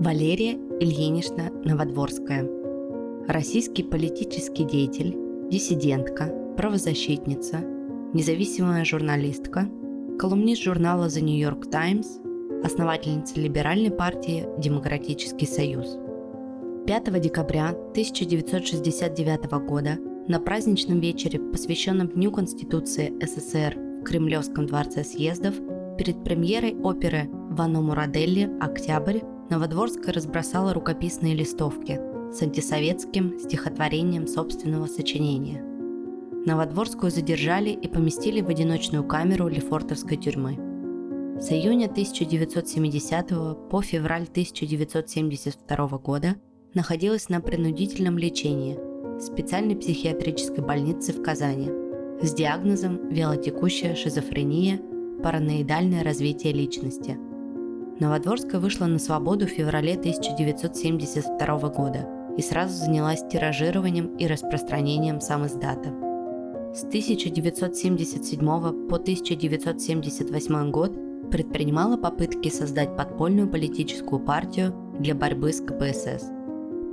Валерия Ильинична Новодворская. Российский политический деятель, диссидентка, правозащитница, независимая журналистка, колумнист журнала The New York Times, основательница либеральной партии «Демократический союз». 5 декабря 1969 года на праздничном вечере, посвященном Дню Конституции СССР в Кремлевском дворце съездов, перед премьерой оперы Вано Мураделли «Октябрь» Новодворская разбросала рукописные листовки с антисоветским стихотворением собственного сочинения. Новодворскую задержали и поместили в одиночную камеру Лефортовской тюрьмы. С июня 1970 по февраль 1972 года находилась на принудительном лечении специальной психиатрической больнице в Казани с диагнозом вялотекущая шизофрения, параноидальное развитие личности. Новодворская вышла на свободу в феврале 1972 года и сразу занялась тиражированием и распространением сам издата. С 1977 по 1978 год предпринимала попытки создать подпольную политическую партию для борьбы с КПСС.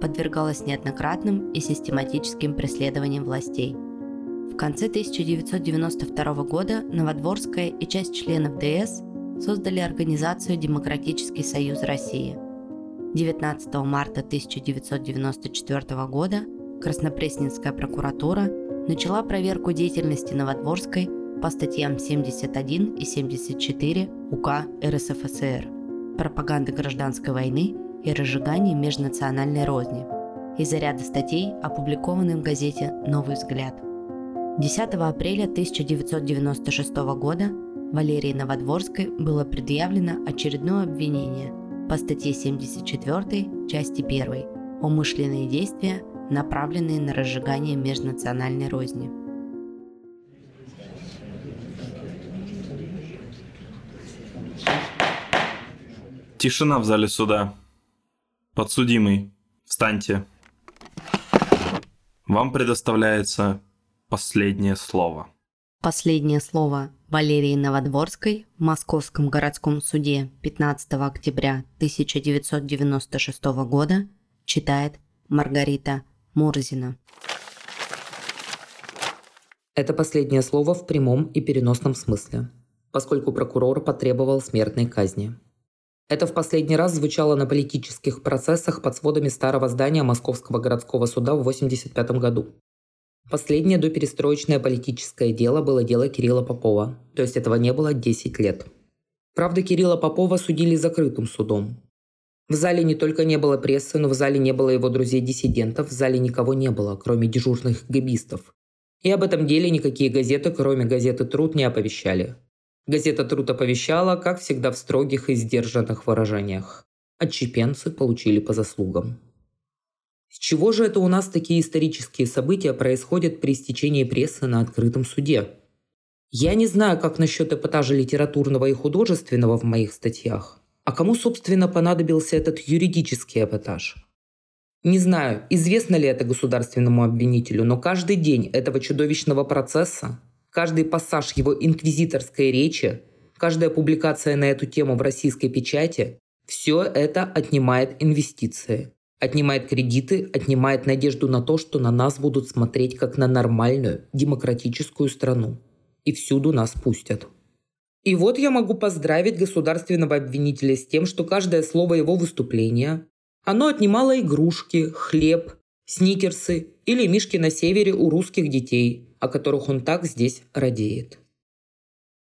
Подвергалась неоднократным и систематическим преследованиям властей. В конце 1992 года Новодворская и часть членов ДС создали организацию «Демократический союз России». 19 марта 1994 года Краснопресненская прокуратура начала проверку деятельности Новодворской по статьям 71 и 74 УК РСФСР «Пропаганда гражданской войны и разжигание межнациональной розни» из-за ряда статей, опубликованных в газете «Новый взгляд». 10 апреля 1996 года Валерии Новодворской было предъявлено очередное обвинение по статье 74 части 1 «Умышленные действия, направленные на разжигание межнациональной розни». Тишина в зале суда. Подсудимый, встаньте. Вам предоставляется последнее слово. Последнее слово Валерии Новодворской в Московском городском суде 15 октября 1996 года читает Маргарита Мурзина. Это последнее слово в прямом и переносном смысле, поскольку прокурор потребовал смертной казни. Это в последний раз звучало на политических процессах под сводами старого здания Московского городского суда в 1985 году. Последнее доперестроечное политическое дело было дело Кирилла Попова, то есть этого не было 10 лет. Правда, Кирилла Попова судили закрытым судом. В зале не только не было прессы, но в зале не было его друзей-диссидентов, в зале никого не было, кроме дежурных габистов. И об этом деле никакие газеты, кроме газеты «Труд», не оповещали. Газета «Труд» оповещала, как всегда, в строгих и сдержанных выражениях. Отчепенцы получили по заслугам. С чего же это у нас такие исторические события происходят при истечении прессы на открытом суде? Я не знаю, как насчет эпатажа литературного и художественного в моих статьях. А кому, собственно, понадобился этот юридический эпатаж? Не знаю, известно ли это государственному обвинителю, но каждый день этого чудовищного процесса Каждый пассаж его инквизиторской речи, каждая публикация на эту тему в российской печати – все это отнимает инвестиции, отнимает кредиты, отнимает надежду на то, что на нас будут смотреть как на нормальную, демократическую страну. И всюду нас пустят. И вот я могу поздравить государственного обвинителя с тем, что каждое слово его выступления, оно отнимало игрушки, хлеб, сникерсы или мишки на севере у русских детей – о которых он так здесь радеет.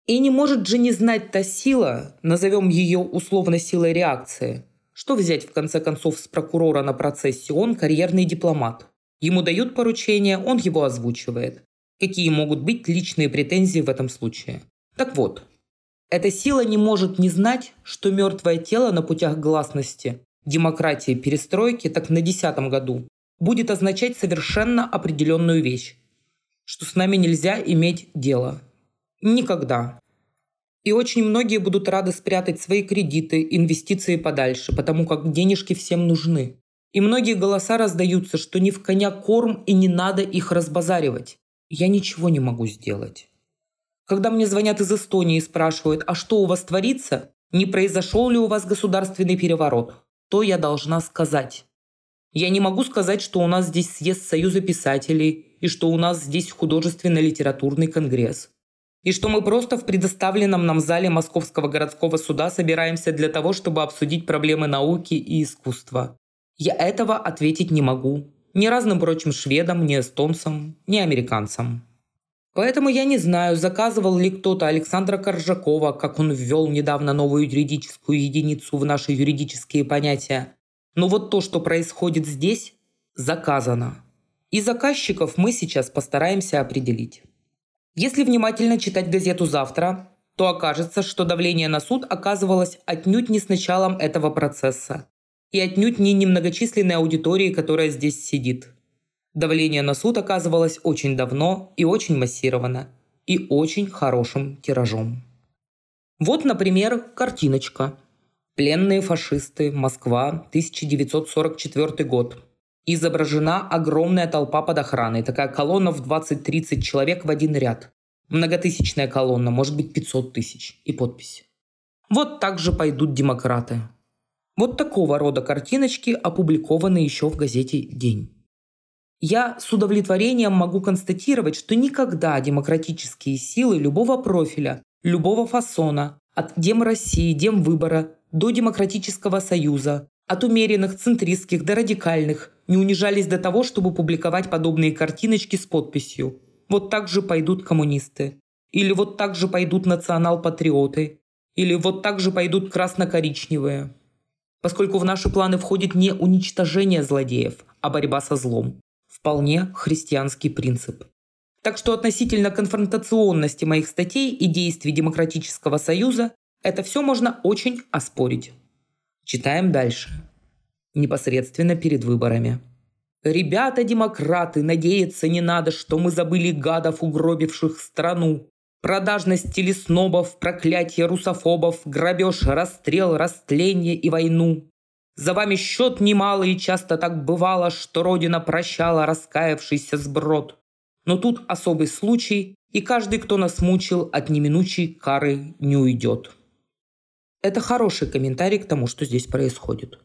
И не может же не знать та сила, назовем ее условно силой реакции. Что взять в конце концов с прокурора на процессе? Он карьерный дипломат. Ему дают поручение, он его озвучивает. Какие могут быть личные претензии в этом случае? Так вот, эта сила не может не знать, что мертвое тело на путях гласности, демократии, перестройки, так на десятом году, будет означать совершенно определенную вещь что с нами нельзя иметь дело. Никогда. И очень многие будут рады спрятать свои кредиты, инвестиции подальше, потому как денежки всем нужны. И многие голоса раздаются, что не в коня корм и не надо их разбазаривать. я ничего не могу сделать. Когда мне звонят из Эстонии и спрашивают, а что у вас творится, не произошел ли у вас государственный переворот, то я должна сказать. Я не могу сказать, что у нас здесь съезд Союза писателей и что у нас здесь художественно-литературный конгресс. И что мы просто в предоставленном нам зале Московского городского суда собираемся для того, чтобы обсудить проблемы науки и искусства. Я этого ответить не могу. Ни разным прочим шведам, ни эстонцам, ни американцам. Поэтому я не знаю, заказывал ли кто-то Александра Коржакова, как он ввел недавно новую юридическую единицу в наши юридические понятия. Но вот то, что происходит здесь, заказано. И заказчиков мы сейчас постараемся определить. Если внимательно читать газету «Завтра», то окажется, что давление на суд оказывалось отнюдь не с началом этого процесса и отнюдь не немногочисленной аудитории, которая здесь сидит. Давление на суд оказывалось очень давно и очень массированно, и очень хорошим тиражом. Вот, например, картиночка. «Пленные фашисты. Москва. 1944 год». Изображена огромная толпа под охраной, такая колонна в 20-30 человек в один ряд. Многотысячная колонна, может быть 500 тысяч. И подпись. Вот так же пойдут демократы. Вот такого рода картиночки опубликованы еще в газете «День». Я с удовлетворением могу констатировать, что никогда демократические силы любого профиля, любого фасона, от Дем России, Дем Выбора до Демократического Союза, от умеренных, центристских до радикальных, не унижались до того, чтобы публиковать подобные картиночки с подписью «Вот так же пойдут коммунисты», или «Вот так же пойдут национал-патриоты», или «Вот так же пойдут красно-коричневые». Поскольку в наши планы входит не уничтожение злодеев, а борьба со злом. Вполне христианский принцип. Так что относительно конфронтационности моих статей и действий Демократического Союза это все можно очень оспорить. Читаем дальше. Непосредственно перед выборами. Ребята-демократы, надеяться не надо, что мы забыли гадов, угробивших страну. Продажность телеснобов, проклятие русофобов, грабеж, расстрел, растление и войну. За вами счет немалый, и часто так бывало, что Родина прощала раскаявшийся сброд. Но тут особый случай, и каждый, кто нас мучил, от неминучей кары не уйдет. Это хороший комментарий к тому, что здесь происходит.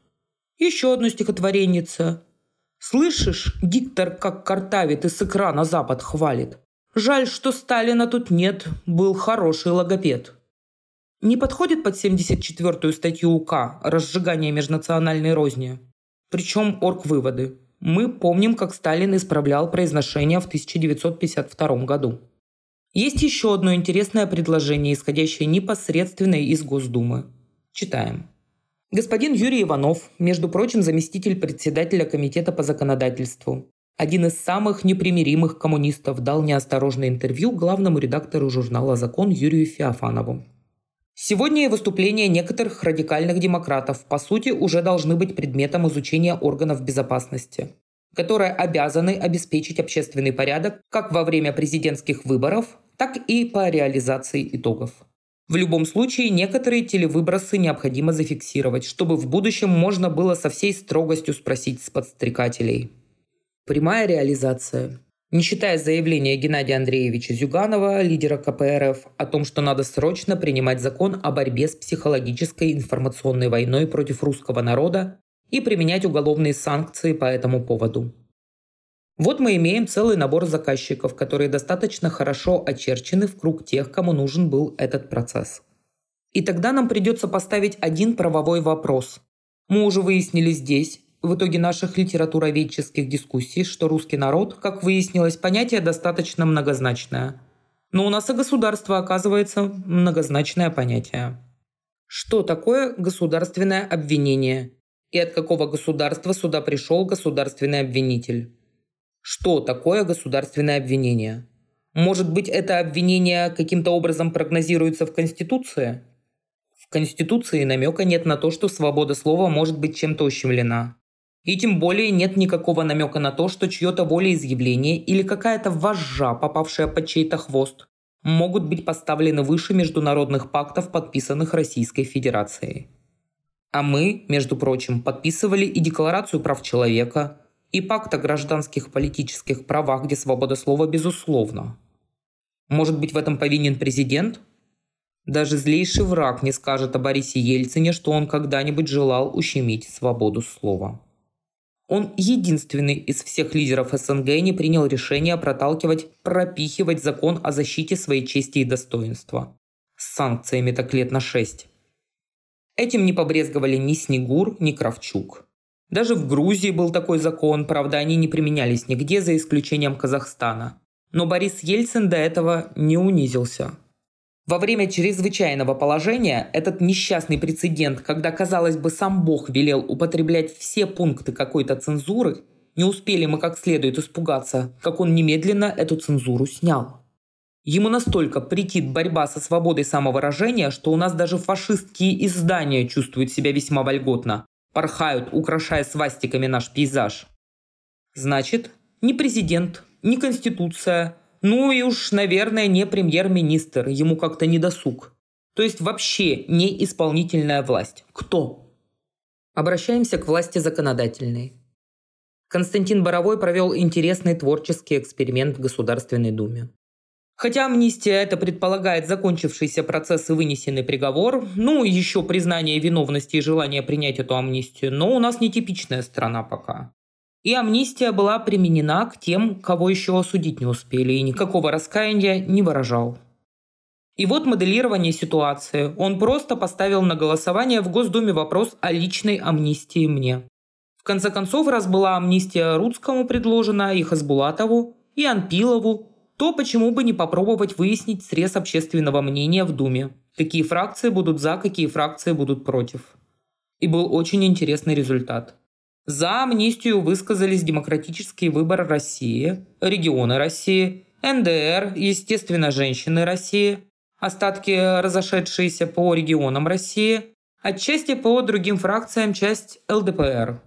Еще одно стихотворенница. «Слышишь, диктор как картавит и с экрана Запад хвалит. Жаль, что Сталина тут нет, был хороший логопед». Не подходит под 74-ю статью УК «Разжигание межнациональной розни». Причем орг-выводы. Мы помним, как Сталин исправлял произношение в 1952 году. Есть еще одно интересное предложение, исходящее непосредственно из Госдумы. Читаем. Господин Юрий Иванов, между прочим, заместитель председателя Комитета по законодательству, один из самых непримиримых коммунистов, дал неосторожное интервью главному редактору журнала «Закон» Юрию Феофанову. Сегодня и выступления некоторых радикальных демократов, по сути, уже должны быть предметом изучения органов безопасности которые обязаны обеспечить общественный порядок как во время президентских выборов, так и по реализации итогов. В любом случае, некоторые телевыбросы необходимо зафиксировать, чтобы в будущем можно было со всей строгостью спросить с подстрекателей. Прямая реализация. Не считая заявления Геннадия Андреевича Зюганова, лидера КПРФ, о том, что надо срочно принимать закон о борьбе с психологической информационной войной против русского народа и применять уголовные санкции по этому поводу. Вот мы имеем целый набор заказчиков, которые достаточно хорошо очерчены в круг тех, кому нужен был этот процесс. И тогда нам придется поставить один правовой вопрос. Мы уже выяснили здесь, в итоге наших литературоведческих дискуссий, что русский народ, как выяснилось, понятие достаточно многозначное. Но у нас и государство, оказывается, многозначное понятие. Что такое государственное обвинение? И от какого государства сюда пришел государственный обвинитель? Что такое государственное обвинение? Может быть, это обвинение каким-то образом прогнозируется в Конституции? В Конституции намека нет на то, что свобода слова может быть чем-то ущемлена. И тем более нет никакого намека на то, что чье-то волеизъявление или какая-то вожжа, попавшая под чей-то хвост, могут быть поставлены выше международных пактов, подписанных Российской Федерацией. А мы, между прочим, подписывали и Декларацию прав человека, и пакт о гражданских политических правах, где свобода слова безусловна. Может быть, в этом повинен президент? Даже злейший враг не скажет о Борисе Ельцине, что он когда-нибудь желал ущемить свободу слова. Он единственный из всех лидеров СНГ не принял решение проталкивать, пропихивать закон о защите своей чести и достоинства с санкциями так лет на шесть. Этим не побрезговали ни Снегур, ни Кравчук. Даже в Грузии был такой закон, правда, они не применялись нигде, за исключением Казахстана. Но Борис Ельцин до этого не унизился. Во время чрезвычайного положения этот несчастный прецедент, когда, казалось бы, сам Бог велел употреблять все пункты какой-то цензуры, не успели мы как следует испугаться, как он немедленно эту цензуру снял. Ему настолько претит борьба со свободой самовыражения, что у нас даже фашистские издания чувствуют себя весьма вольготно, порхают, украшая свастиками наш пейзаж. Значит, ни президент, ни конституция, ну и уж, наверное, не премьер-министр, ему как-то не досуг. То есть вообще не исполнительная власть. Кто? Обращаемся к власти законодательной. Константин Боровой провел интересный творческий эксперимент в Государственной Думе. Хотя амнистия это предполагает закончившийся процесс и вынесенный приговор, ну, еще признание виновности и желание принять эту амнистию, но у нас нетипичная страна пока. И амнистия была применена к тем, кого еще осудить не успели, и никакого раскаяния не выражал. И вот моделирование ситуации. Он просто поставил на голосование в Госдуме вопрос о личной амнистии мне. В конце концов, раз была амнистия Рудскому предложена, и Хасбулатову, и Анпилову, то почему бы не попробовать выяснить срез общественного мнения в Думе? Какие фракции будут за, какие фракции будут против? И был очень интересный результат – за амнистию высказались демократические выборы России, регионы России, НДР, естественно, женщины России, остатки разошедшиеся по регионам России, отчасти по другим фракциям часть ЛДПР.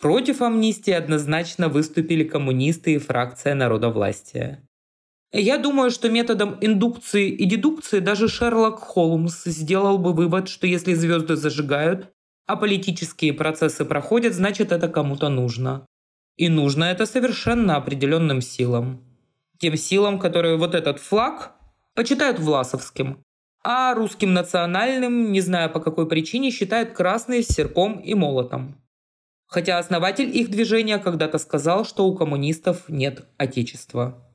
Против амнистии однозначно выступили коммунисты и фракция народовластия. Я думаю, что методом индукции и дедукции даже Шерлок Холмс сделал бы вывод, что если звезды зажигают, а политические процессы проходят, значит это кому-то нужно. И нужно это совершенно определенным силам. Тем силам, которые вот этот флаг почитают власовским, а русским национальным, не знаю по какой причине, считают красный с серпом и молотом. Хотя основатель их движения когда-то сказал, что у коммунистов нет отечества.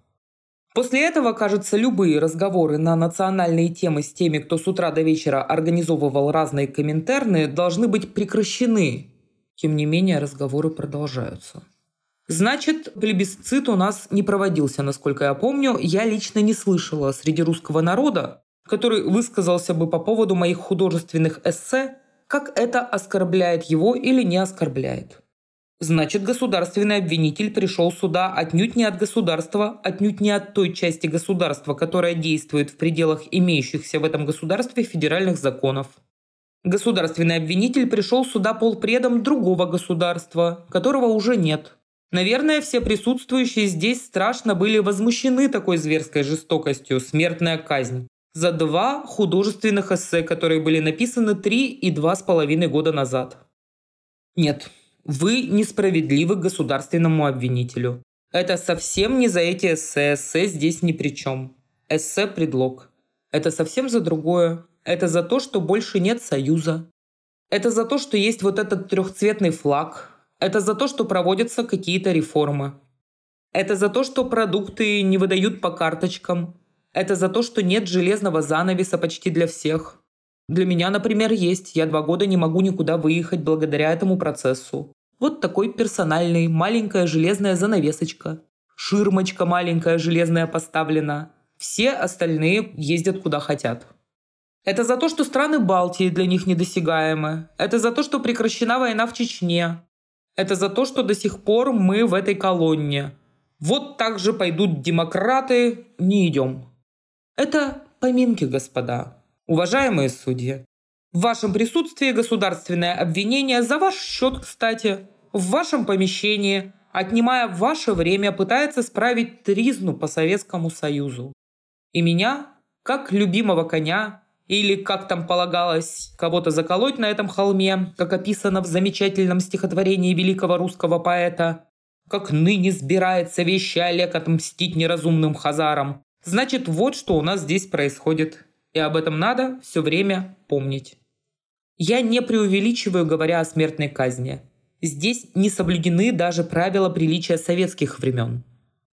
После этого, кажется, любые разговоры на национальные темы с теми, кто с утра до вечера организовывал разные комментарные, должны быть прекращены. Тем не менее, разговоры продолжаются. Значит, плебисцит у нас не проводился, насколько я помню. Я лично не слышала среди русского народа, который высказался бы по поводу моих художественных эссе, как это оскорбляет его или не оскорбляет. Значит, государственный обвинитель пришел сюда отнюдь не от государства, отнюдь не от той части государства, которая действует в пределах имеющихся в этом государстве федеральных законов. Государственный обвинитель пришел сюда полпредом другого государства, которого уже нет. Наверное, все присутствующие здесь страшно были возмущены такой зверской жестокостью, смертная казнь. За два художественных эссе, которые были написаны три и два с половиной года назад. Нет, вы несправедливы к государственному обвинителю. Это совсем не за эти эссе. Эссе здесь ни при чем. Эссе – предлог. Это совсем за другое. Это за то, что больше нет союза. Это за то, что есть вот этот трехцветный флаг. Это за то, что проводятся какие-то реформы. Это за то, что продукты не выдают по карточкам. Это за то, что нет железного занавеса почти для всех. Для меня, например, есть. Я два года не могу никуда выехать благодаря этому процессу. Вот такой персональный, маленькая железная занавесочка. Ширмочка маленькая железная поставлена. Все остальные ездят куда хотят. Это за то, что страны Балтии для них недосягаемы. Это за то, что прекращена война в Чечне. Это за то, что до сих пор мы в этой колонне. Вот так же пойдут демократы, не идем. Это поминки, господа. Уважаемые судьи, в вашем присутствии государственное обвинение за ваш счет, кстати, в вашем помещении, отнимая ваше время, пытается справить тризну по Советскому Союзу. И меня, как любимого коня, или, как там полагалось, кого-то заколоть на этом холме, как описано в замечательном стихотворении великого русского поэта, как ныне сбирается вещи Олег отмстить неразумным хазарам. Значит, вот что у нас здесь происходит. И об этом надо все время помнить. Я не преувеличиваю, говоря о смертной казни. Здесь не соблюдены даже правила приличия советских времен.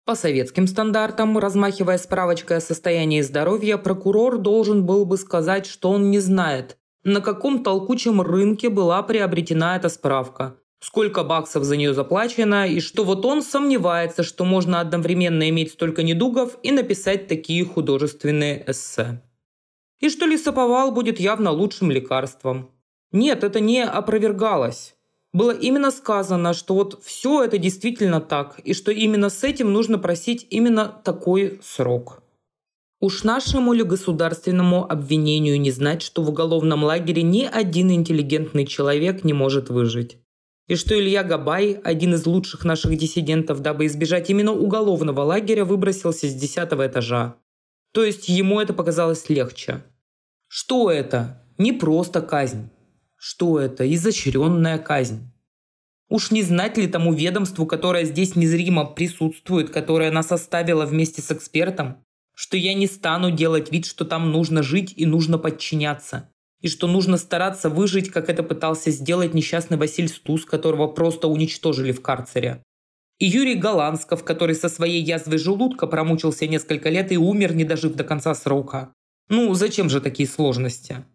По советским стандартам, размахивая справочкой о состоянии здоровья, прокурор должен был бы сказать, что он не знает, на каком толкучем рынке была приобретена эта справка, сколько баксов за нее заплачено, и что вот он сомневается, что можно одновременно иметь столько недугов и написать такие художественные эссе. И что лесоповал будет явно лучшим лекарством. Нет, это не опровергалось. Было именно сказано, что вот все это действительно так, и что именно с этим нужно просить именно такой срок. Уж нашему ли государственному обвинению не знать, что в уголовном лагере ни один интеллигентный человек не может выжить. И что Илья Габай, один из лучших наших диссидентов, дабы избежать именно уголовного лагеря, выбросился с десятого этажа. То есть ему это показалось легче. Что это? Не просто казнь. Что это? Изощренная казнь. Уж не знать ли тому ведомству, которое здесь незримо присутствует, которое нас оставило вместе с экспертом, что я не стану делать вид, что там нужно жить и нужно подчиняться, и что нужно стараться выжить, как это пытался сделать несчастный Василь Стус, которого просто уничтожили в карцере. И Юрий Голландсков, который со своей язвой желудка промучился несколько лет и умер, не дожив до конца срока. Ну, зачем же такие сложности?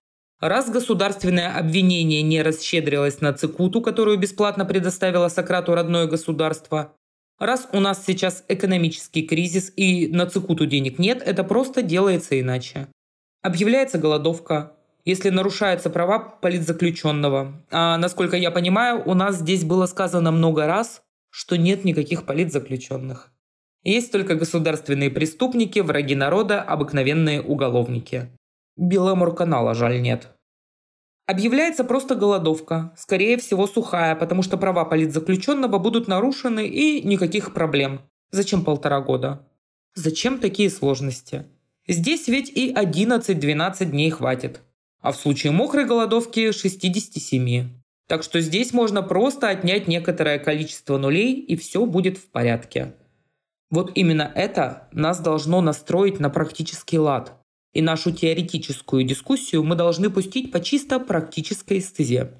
Раз государственное обвинение не расщедрилось на цикуту, которую бесплатно предоставило Сократу родное государство, Раз у нас сейчас экономический кризис и на цикуту денег нет, это просто делается иначе. Объявляется голодовка, если нарушаются права политзаключенного. А насколько я понимаю, у нас здесь было сказано много раз, что нет никаких политзаключенных. Есть только государственные преступники, враги народа, обыкновенные уголовники. Беломор-канала жаль нет. Объявляется просто голодовка, скорее всего сухая, потому что права политзаключенного будут нарушены и никаких проблем. Зачем полтора года? Зачем такие сложности? Здесь ведь и 11-12 дней хватит. А в случае мокрой голодовки 67. Так что здесь можно просто отнять некоторое количество нулей и все будет в порядке. Вот именно это нас должно настроить на практический лад, и нашу теоретическую дискуссию мы должны пустить по чисто практической стезе.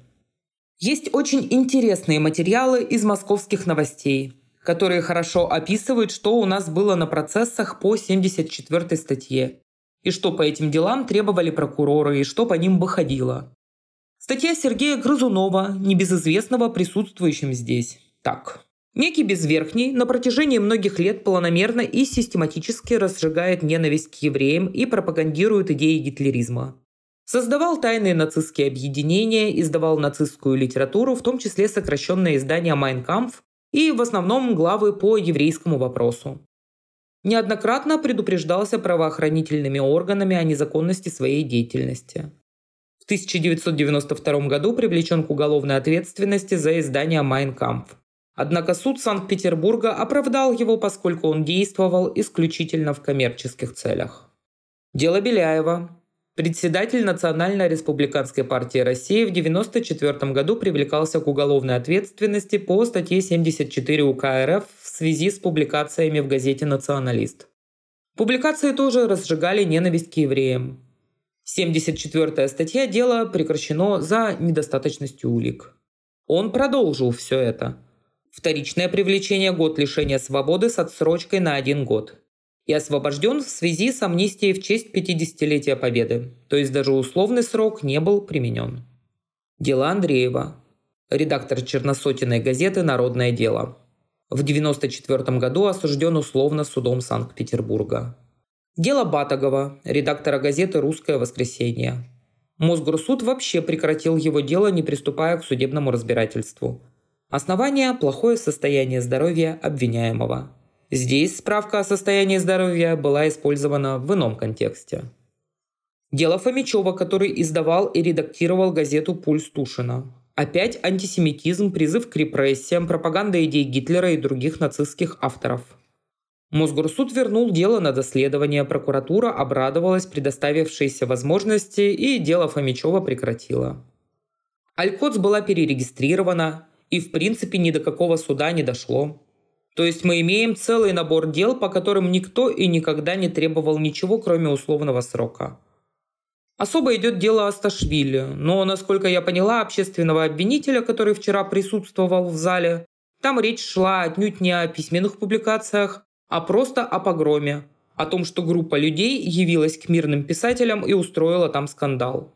Есть очень интересные материалы из московских новостей, которые хорошо описывают, что у нас было на процессах по 74 статье, и что по этим делам требовали прокуроры, и что по ним выходило. Статья Сергея Грызунова, небезызвестного присутствующим здесь. Так, Некий безверхний на протяжении многих лет планомерно и систематически разжигает ненависть к евреям и пропагандирует идеи гитлеризма. Создавал тайные нацистские объединения, издавал нацистскую литературу, в том числе сокращенное издание «Mein Kampf» и в основном главы по еврейскому вопросу. Неоднократно предупреждался правоохранительными органами о незаконности своей деятельности. В 1992 году привлечен к уголовной ответственности за издание «Mein Kampf». Однако суд Санкт-Петербурга оправдал его, поскольку он действовал исключительно в коммерческих целях. Дело Беляева. Председатель Национальной республиканской партии России в 1994 году привлекался к уголовной ответственности по статье 74 УК РФ в связи с публикациями в газете «Националист». Публикации тоже разжигали ненависть к евреям. 74 статья дела прекращено за недостаточностью улик. Он продолжил все это – Вторичное привлечение – год лишения свободы с отсрочкой на один год. И освобожден в связи с амнистией в честь 50-летия Победы, то есть даже условный срок не был применен. Дело Андреева. Редактор черносотенной газеты «Народное дело». В 1994 году осужден условно судом Санкт-Петербурга. Дело Батагова, редактора газеты «Русское воскресенье». Мосгорсуд вообще прекратил его дело, не приступая к судебному разбирательству – Основание – плохое состояние здоровья обвиняемого. Здесь справка о состоянии здоровья была использована в ином контексте. Дело Фомичева, который издавал и редактировал газету «Пульс Тушина». Опять антисемитизм, призыв к репрессиям, пропаганда идей Гитлера и других нацистских авторов. Мосгорсуд вернул дело на доследование, прокуратура обрадовалась предоставившейся возможности и дело Фомичева прекратила. Алькоц была перерегистрирована, и в принципе ни до какого суда не дошло. То есть мы имеем целый набор дел, по которым никто и никогда не требовал ничего, кроме условного срока. Особо идет дело о Сташвили, но, насколько я поняла, общественного обвинителя, который вчера присутствовал в зале, там речь шла отнюдь не о письменных публикациях, а просто о погроме, о том, что группа людей явилась к мирным писателям и устроила там скандал.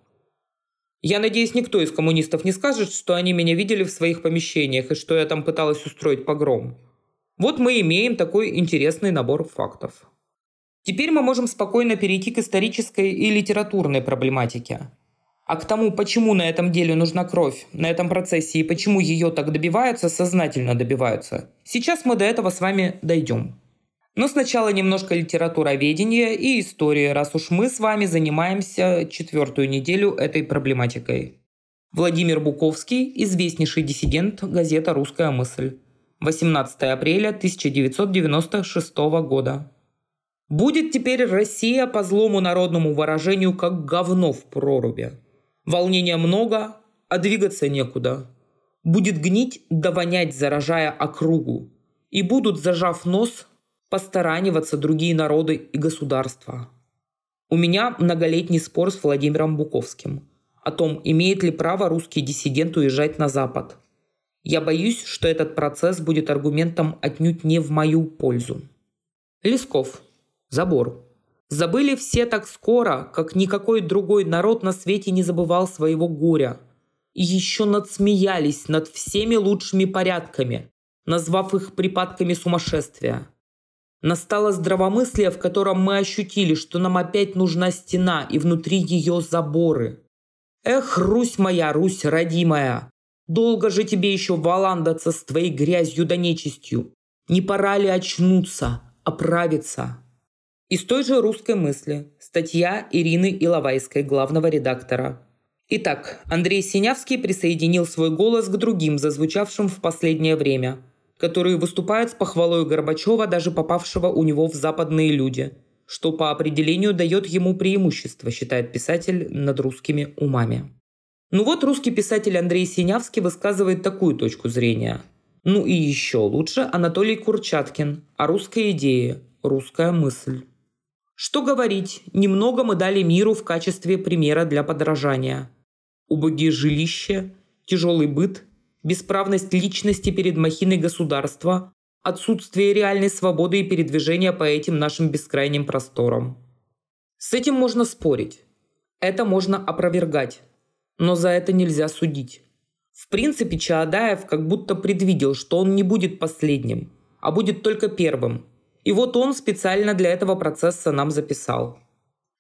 Я надеюсь, никто из коммунистов не скажет, что они меня видели в своих помещениях и что я там пыталась устроить погром. Вот мы имеем такой интересный набор фактов. Теперь мы можем спокойно перейти к исторической и литературной проблематике. А к тому, почему на этом деле нужна кровь, на этом процессе и почему ее так добиваются, сознательно добиваются. Сейчас мы до этого с вами дойдем. Но сначала немножко литературоведения и истории, раз уж мы с вами занимаемся четвертую неделю этой проблематикой. Владимир Буковский, известнейший диссидент, газета «Русская мысль». 18 апреля 1996 года. Будет теперь Россия по злому народному выражению как говно в проруби. Волнения много, а двигаться некуда. Будет гнить да заражая округу. И будут, зажав нос, постараниваться другие народы и государства. У меня многолетний спор с Владимиром Буковским о том, имеет ли право русский диссидент уезжать на Запад. Я боюсь, что этот процесс будет аргументом отнюдь не в мою пользу. Лесков. Забор. Забыли все так скоро, как никакой другой народ на свете не забывал своего горя. И еще надсмеялись над всеми лучшими порядками, назвав их припадками сумасшествия. Настало здравомыслие, в котором мы ощутили, что нам опять нужна стена и внутри ее заборы. Эх, Русь моя, Русь родимая, долго же тебе еще валандаться с твоей грязью да нечистью. Не пора ли очнуться, оправиться? Из той же русской мысли. Статья Ирины Иловайской, главного редактора. Итак, Андрей Синявский присоединил свой голос к другим, зазвучавшим в последнее время – которые выступают с похвалой Горбачева, даже попавшего у него в западные люди, что по определению дает ему преимущество, считает писатель, над русскими умами. Ну вот русский писатель Андрей Синявский высказывает такую точку зрения. Ну и еще лучше Анатолий Курчаткин о русской идее, русская мысль. Что говорить, немного мы дали миру в качестве примера для подражания. Убогие жилища, тяжелый быт, бесправность личности перед махиной государства, отсутствие реальной свободы и передвижения по этим нашим бескрайним просторам. С этим можно спорить. Это можно опровергать. Но за это нельзя судить. В принципе, Чаадаев как будто предвидел, что он не будет последним, а будет только первым. И вот он специально для этого процесса нам записал.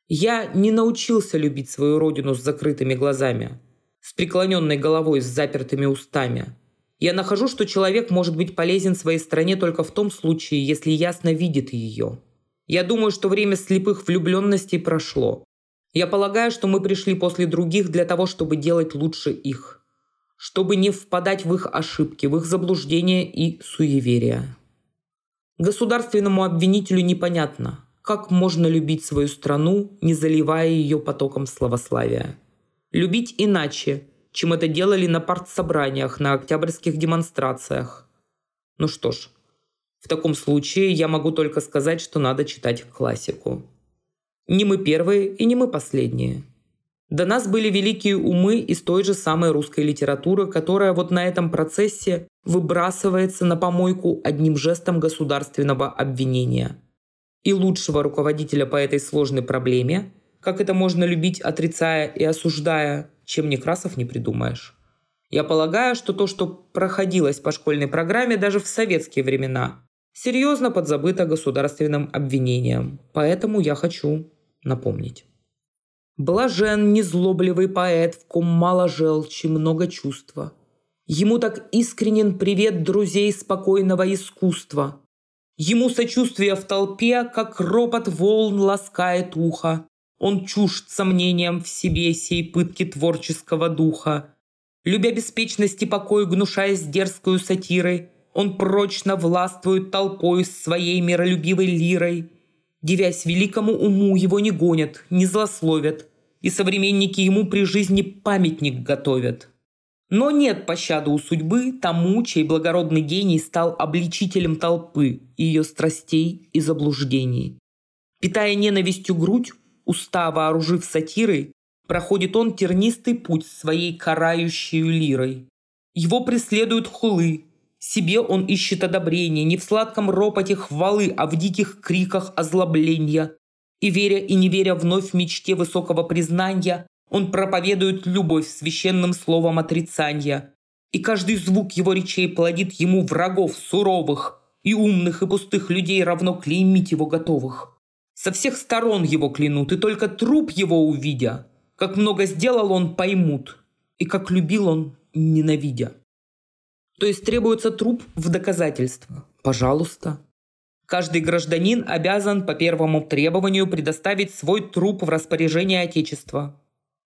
Я не научился любить свою родину с закрытыми глазами с преклоненной головой, с запертыми устами. Я нахожу, что человек может быть полезен своей стране только в том случае, если ясно видит ее. Я думаю, что время слепых влюбленностей прошло. Я полагаю, что мы пришли после других для того, чтобы делать лучше их. Чтобы не впадать в их ошибки, в их заблуждения и суеверия. Государственному обвинителю непонятно, как можно любить свою страну, не заливая ее потоком славославия любить иначе, чем это делали на партсобраниях, на октябрьских демонстрациях. Ну что ж, в таком случае я могу только сказать, что надо читать классику. Не мы первые и не мы последние. До нас были великие умы из той же самой русской литературы, которая вот на этом процессе выбрасывается на помойку одним жестом государственного обвинения. И лучшего руководителя по этой сложной проблеме как это можно любить, отрицая и осуждая, чем Некрасов не придумаешь. Я полагаю, что то, что проходилось по школьной программе даже в советские времена, серьезно подзабыто государственным обвинением. Поэтому я хочу напомнить. Блажен незлобливый поэт, в ком мало желчи, много чувства. Ему так искренен привет друзей спокойного искусства. Ему сочувствие в толпе, как ропот волн ласкает ухо. Он чужд сомнением в себе сей пытки творческого духа. Любя беспечность и покой, гнушаясь дерзкую сатирой, он прочно властвует толпой своей миролюбивой лирой. Девясь великому уму, его не гонят, не злословят, и современники ему при жизни памятник готовят. Но нет пощады у судьбы тому, чей благородный гений стал обличителем толпы, ее страстей и заблуждений. Питая ненавистью грудь, уста вооружив сатирой, проходит он тернистый путь своей карающей лирой. Его преследуют хулы, себе он ищет одобрение не в сладком ропоте хвалы, а в диких криках озлобления. И веря и не веря вновь мечте высокого признания, он проповедует любовь священным словом отрицания. И каждый звук его речей плодит ему врагов суровых, и умных, и пустых людей равно клеймить его готовых. Со всех сторон его клянут, и только труп его увидя, как много сделал он, поймут, и как любил он, ненавидя. То есть требуется труп в доказательство. Пожалуйста. Каждый гражданин обязан по первому требованию предоставить свой труп в распоряжение Отечества.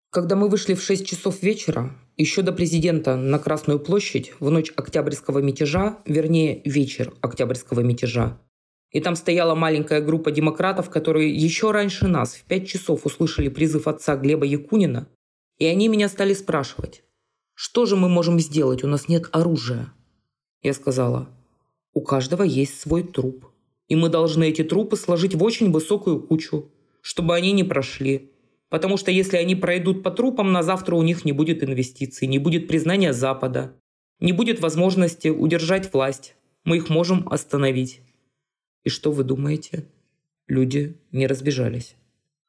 Когда мы вышли в 6 часов вечера, еще до президента на Красную площадь в ночь Октябрьского мятежа, вернее, вечер Октябрьского мятежа, и там стояла маленькая группа демократов, которые еще раньше нас в 5 часов услышали призыв отца Глеба Якунина, и они меня стали спрашивать, что же мы можем сделать? У нас нет оружия. Я сказала, у каждого есть свой труп. И мы должны эти трупы сложить в очень высокую кучу, чтобы они не прошли. Потому что если они пройдут по трупам, на завтра у них не будет инвестиций, не будет признания Запада, не будет возможности удержать власть. Мы их можем остановить. И что вы думаете? Люди не разбежались.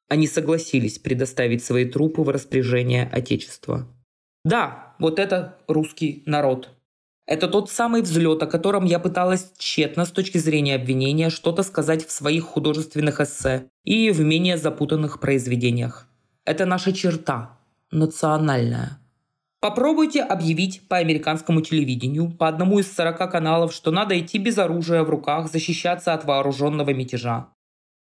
Они согласились предоставить свои трупы в распоряжение Отечества. Да, вот это русский народ. Это тот самый взлет, о котором я пыталась тщетно с точки зрения обвинения что-то сказать в своих художественных эссе и в менее запутанных произведениях. Это наша черта, национальная. Попробуйте объявить по американскому телевидению, по одному из 40 каналов, что надо идти без оружия в руках, защищаться от вооруженного мятежа.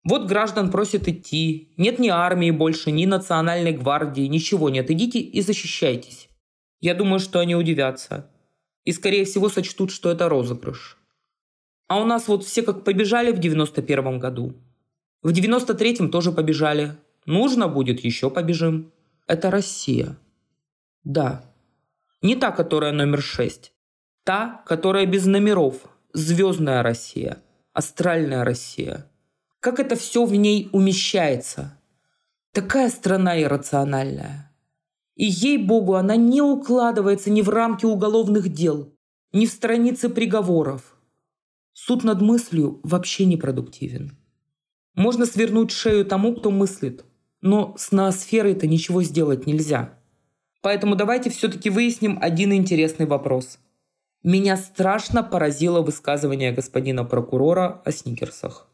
Вот граждан просят идти. Нет ни армии больше, ни национальной гвардии, ничего нет. Идите и защищайтесь. Я думаю, что они удивятся. И, скорее всего, сочтут, что это розыгрыш. А у нас вот все как побежали в 91 году. В 93-м тоже побежали. Нужно будет, еще побежим. Это Россия. Да. Не та, которая номер 6. Та, которая без номеров. Звездная Россия. Астральная Россия. Как это все в ней умещается. Такая страна иррациональная. И ей-богу, она не укладывается ни в рамки уголовных дел, ни в страницы приговоров. Суд над мыслью вообще непродуктивен. Можно свернуть шею тому, кто мыслит, но с ноосферой-то ничего сделать нельзя. Поэтому давайте все-таки выясним один интересный вопрос. Меня страшно поразило высказывание господина прокурора о сникерсах.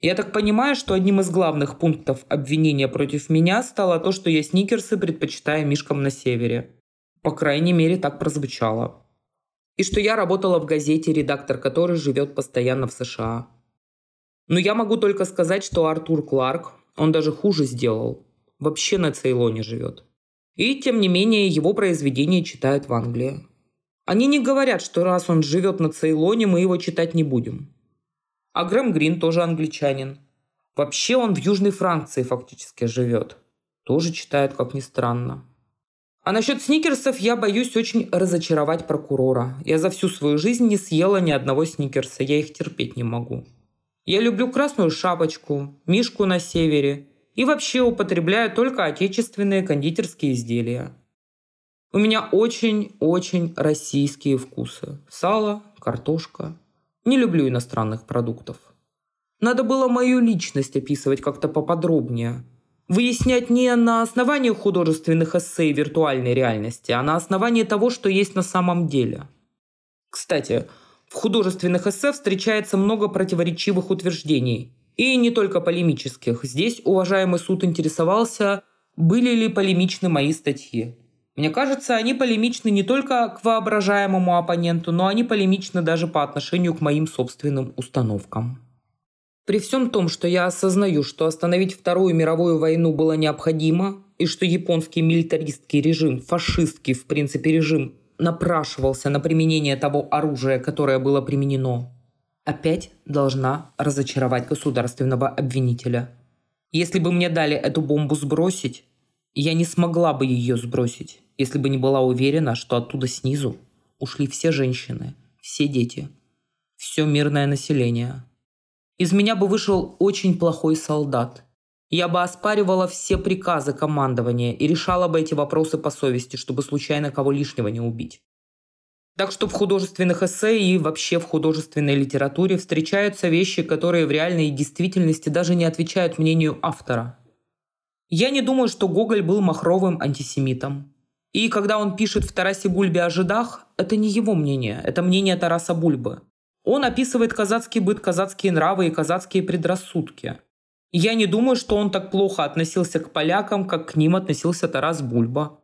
Я так понимаю, что одним из главных пунктов обвинения против меня стало то, что я сникерсы предпочитаю мишкам на севере. По крайней мере, так прозвучало. И что я работала в газете, редактор которой живет постоянно в США. Но я могу только сказать, что Артур Кларк, он даже хуже сделал. Вообще на Цейлоне живет. И, тем не менее, его произведения читают в Англии. Они не говорят, что раз он живет на Цейлоне, мы его читать не будем. А Грэм Грин тоже англичанин. Вообще он в Южной Франции фактически живет. Тоже читает, как ни странно. А насчет сникерсов я боюсь очень разочаровать прокурора. Я за всю свою жизнь не съела ни одного сникерса, я их терпеть не могу. Я люблю красную шапочку, мишку на севере и вообще употребляю только отечественные кондитерские изделия. У меня очень-очень российские вкусы. Сало, картошка, не люблю иностранных продуктов. Надо было мою личность описывать как-то поподробнее. Выяснять не на основании художественных эссе виртуальной реальности, а на основании того, что есть на самом деле. Кстати, в художественных эссе встречается много противоречивых утверждений. И не только полемических. Здесь уважаемый суд интересовался, были ли полемичны мои статьи. Мне кажется, они полемичны не только к воображаемому оппоненту, но они полемичны даже по отношению к моим собственным установкам. При всем том, что я осознаю, что остановить Вторую мировую войну было необходимо, и что японский милитаристский режим, фашистский в принципе режим, напрашивался на применение того оружия, которое было применено, опять должна разочаровать государственного обвинителя. Если бы мне дали эту бомбу сбросить, я не смогла бы ее сбросить. если бы не была уверена, что оттуда снизу ушли все женщины, все дети, все мирное население. Из меня бы вышел очень плохой солдат. Я бы оспаривала все приказы командования и решала бы эти вопросы по совести, чтобы случайно кого лишнего не убить. Так что в художественных эссе и вообще в художественной литературе встречаются вещи, которые в реальной действительности даже не отвечают мнению автора. Я не думаю, что Гоголь был махровым антисемитом. И когда он пишет в Тарасе Бульбе о жидах, это не его мнение, это мнение Тараса Бульбы. Он описывает казацкий быт, казацкие нравы и казацкие предрассудки. Я не думаю, что он так плохо относился к полякам, как к ним относился Тарас Бульба.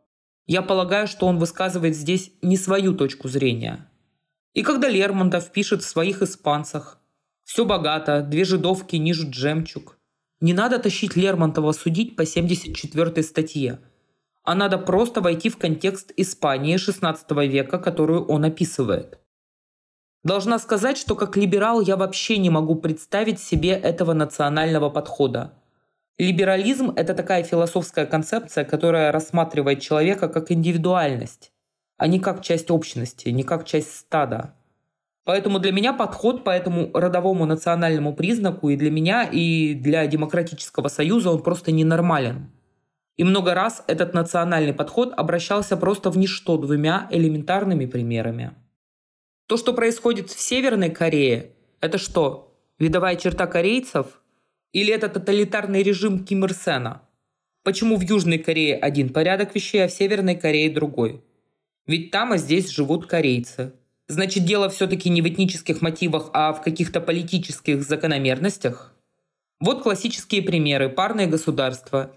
Я полагаю, что он высказывает здесь не свою точку зрения. И когда Лермонтов пишет в своих «Испанцах» «Все богато, две жидовки нижут жемчуг», не надо тащить Лермонтова судить по 74 статье, а надо просто войти в контекст Испании XVI века, которую он описывает. Должна сказать, что как либерал я вообще не могу представить себе этого национального подхода. Либерализм – это такая философская концепция, которая рассматривает человека как индивидуальность, а не как часть общности, не как часть стада. Поэтому для меня подход по этому родовому национальному признаку и для меня, и для Демократического Союза он просто ненормален. И много раз этот национальный подход обращался просто в ничто двумя элементарными примерами. То, что происходит в Северной Корее, это что, видовая черта корейцев – или это тоталитарный режим Ким Ир Сена? Почему в Южной Корее один порядок вещей, а в Северной Корее другой? Ведь там, а здесь живут корейцы. Значит, дело все-таки не в этнических мотивах, а в каких-то политических закономерностях? Вот классические примеры. Парные государства.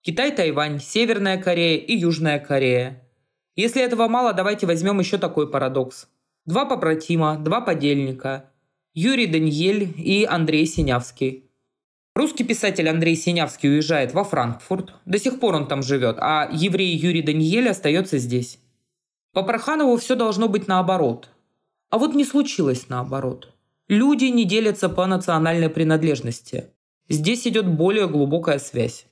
Китай, Тайвань, Северная Корея и Южная Корея. Если этого мало, давайте возьмем еще такой парадокс. Два побратима, два подельника. Юрий Даниэль и Андрей Синявский. Русский писатель Андрей Синявский уезжает во Франкфурт. До сих пор он там живет, а еврей Юрий Даниэль остается здесь. По Парханову все должно быть наоборот. А вот не случилось наоборот. Люди не делятся по национальной принадлежности. Здесь идет более глубокая связь.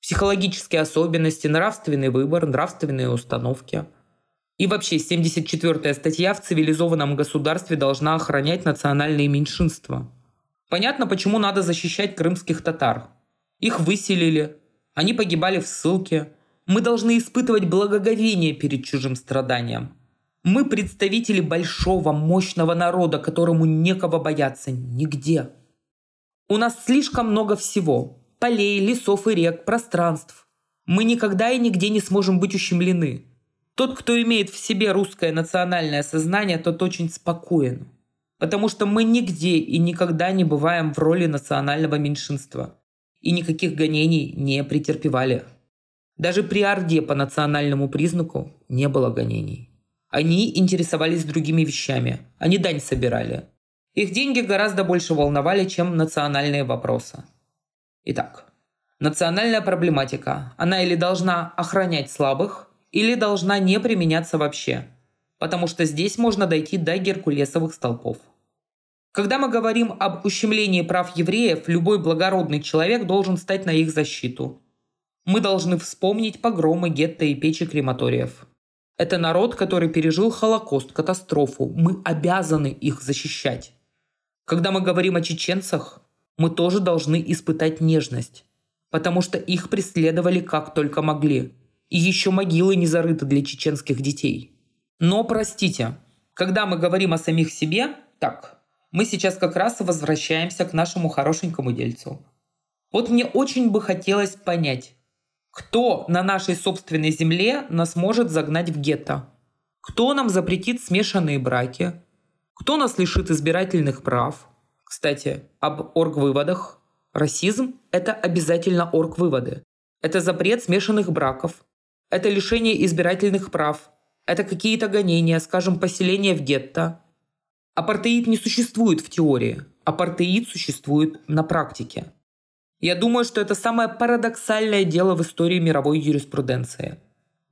Психологические особенности, нравственный выбор, нравственные установки. И вообще 74-я статья в цивилизованном государстве должна охранять национальные меньшинства – Понятно, почему надо защищать крымских татар. Их выселили, они погибали в ссылке. Мы должны испытывать благоговение перед чужим страданием. Мы представители большого, мощного народа, которому некого бояться нигде. У нас слишком много всего. Полей, лесов и рек, пространств. Мы никогда и нигде не сможем быть ущемлены. Тот, кто имеет в себе русское национальное сознание, тот очень спокоен. Потому что мы нигде и никогда не бываем в роли национального меньшинства. И никаких гонений не претерпевали. Даже при Орде по национальному признаку не было гонений. Они интересовались другими вещами. Они дань собирали. Их деньги гораздо больше волновали, чем национальные вопросы. Итак, национальная проблематика. Она или должна охранять слабых, или должна не применяться вообще – потому что здесь можно дойти до геркулесовых столпов. Когда мы говорим об ущемлении прав евреев, любой благородный человек должен стать на их защиту. Мы должны вспомнить погромы гетто и печи крематориев. Это народ, который пережил Холокост, катастрофу. Мы обязаны их защищать. Когда мы говорим о чеченцах, мы тоже должны испытать нежность, потому что их преследовали как только могли. И еще могилы не зарыты для чеченских детей – но простите, когда мы говорим о самих себе, так, мы сейчас как раз возвращаемся к нашему хорошенькому дельцу. Вот мне очень бы хотелось понять, кто на нашей собственной земле нас может загнать в гетто? Кто нам запретит смешанные браки? Кто нас лишит избирательных прав? Кстати, об оргвыводах. Расизм – это обязательно оргвыводы. Это запрет смешанных браков. Это лишение избирательных прав. Это какие-то гонения, скажем, поселение в гетто. Апартеид не существует в теории. Апартеид существует на практике. Я думаю, что это самое парадоксальное дело в истории мировой юриспруденции.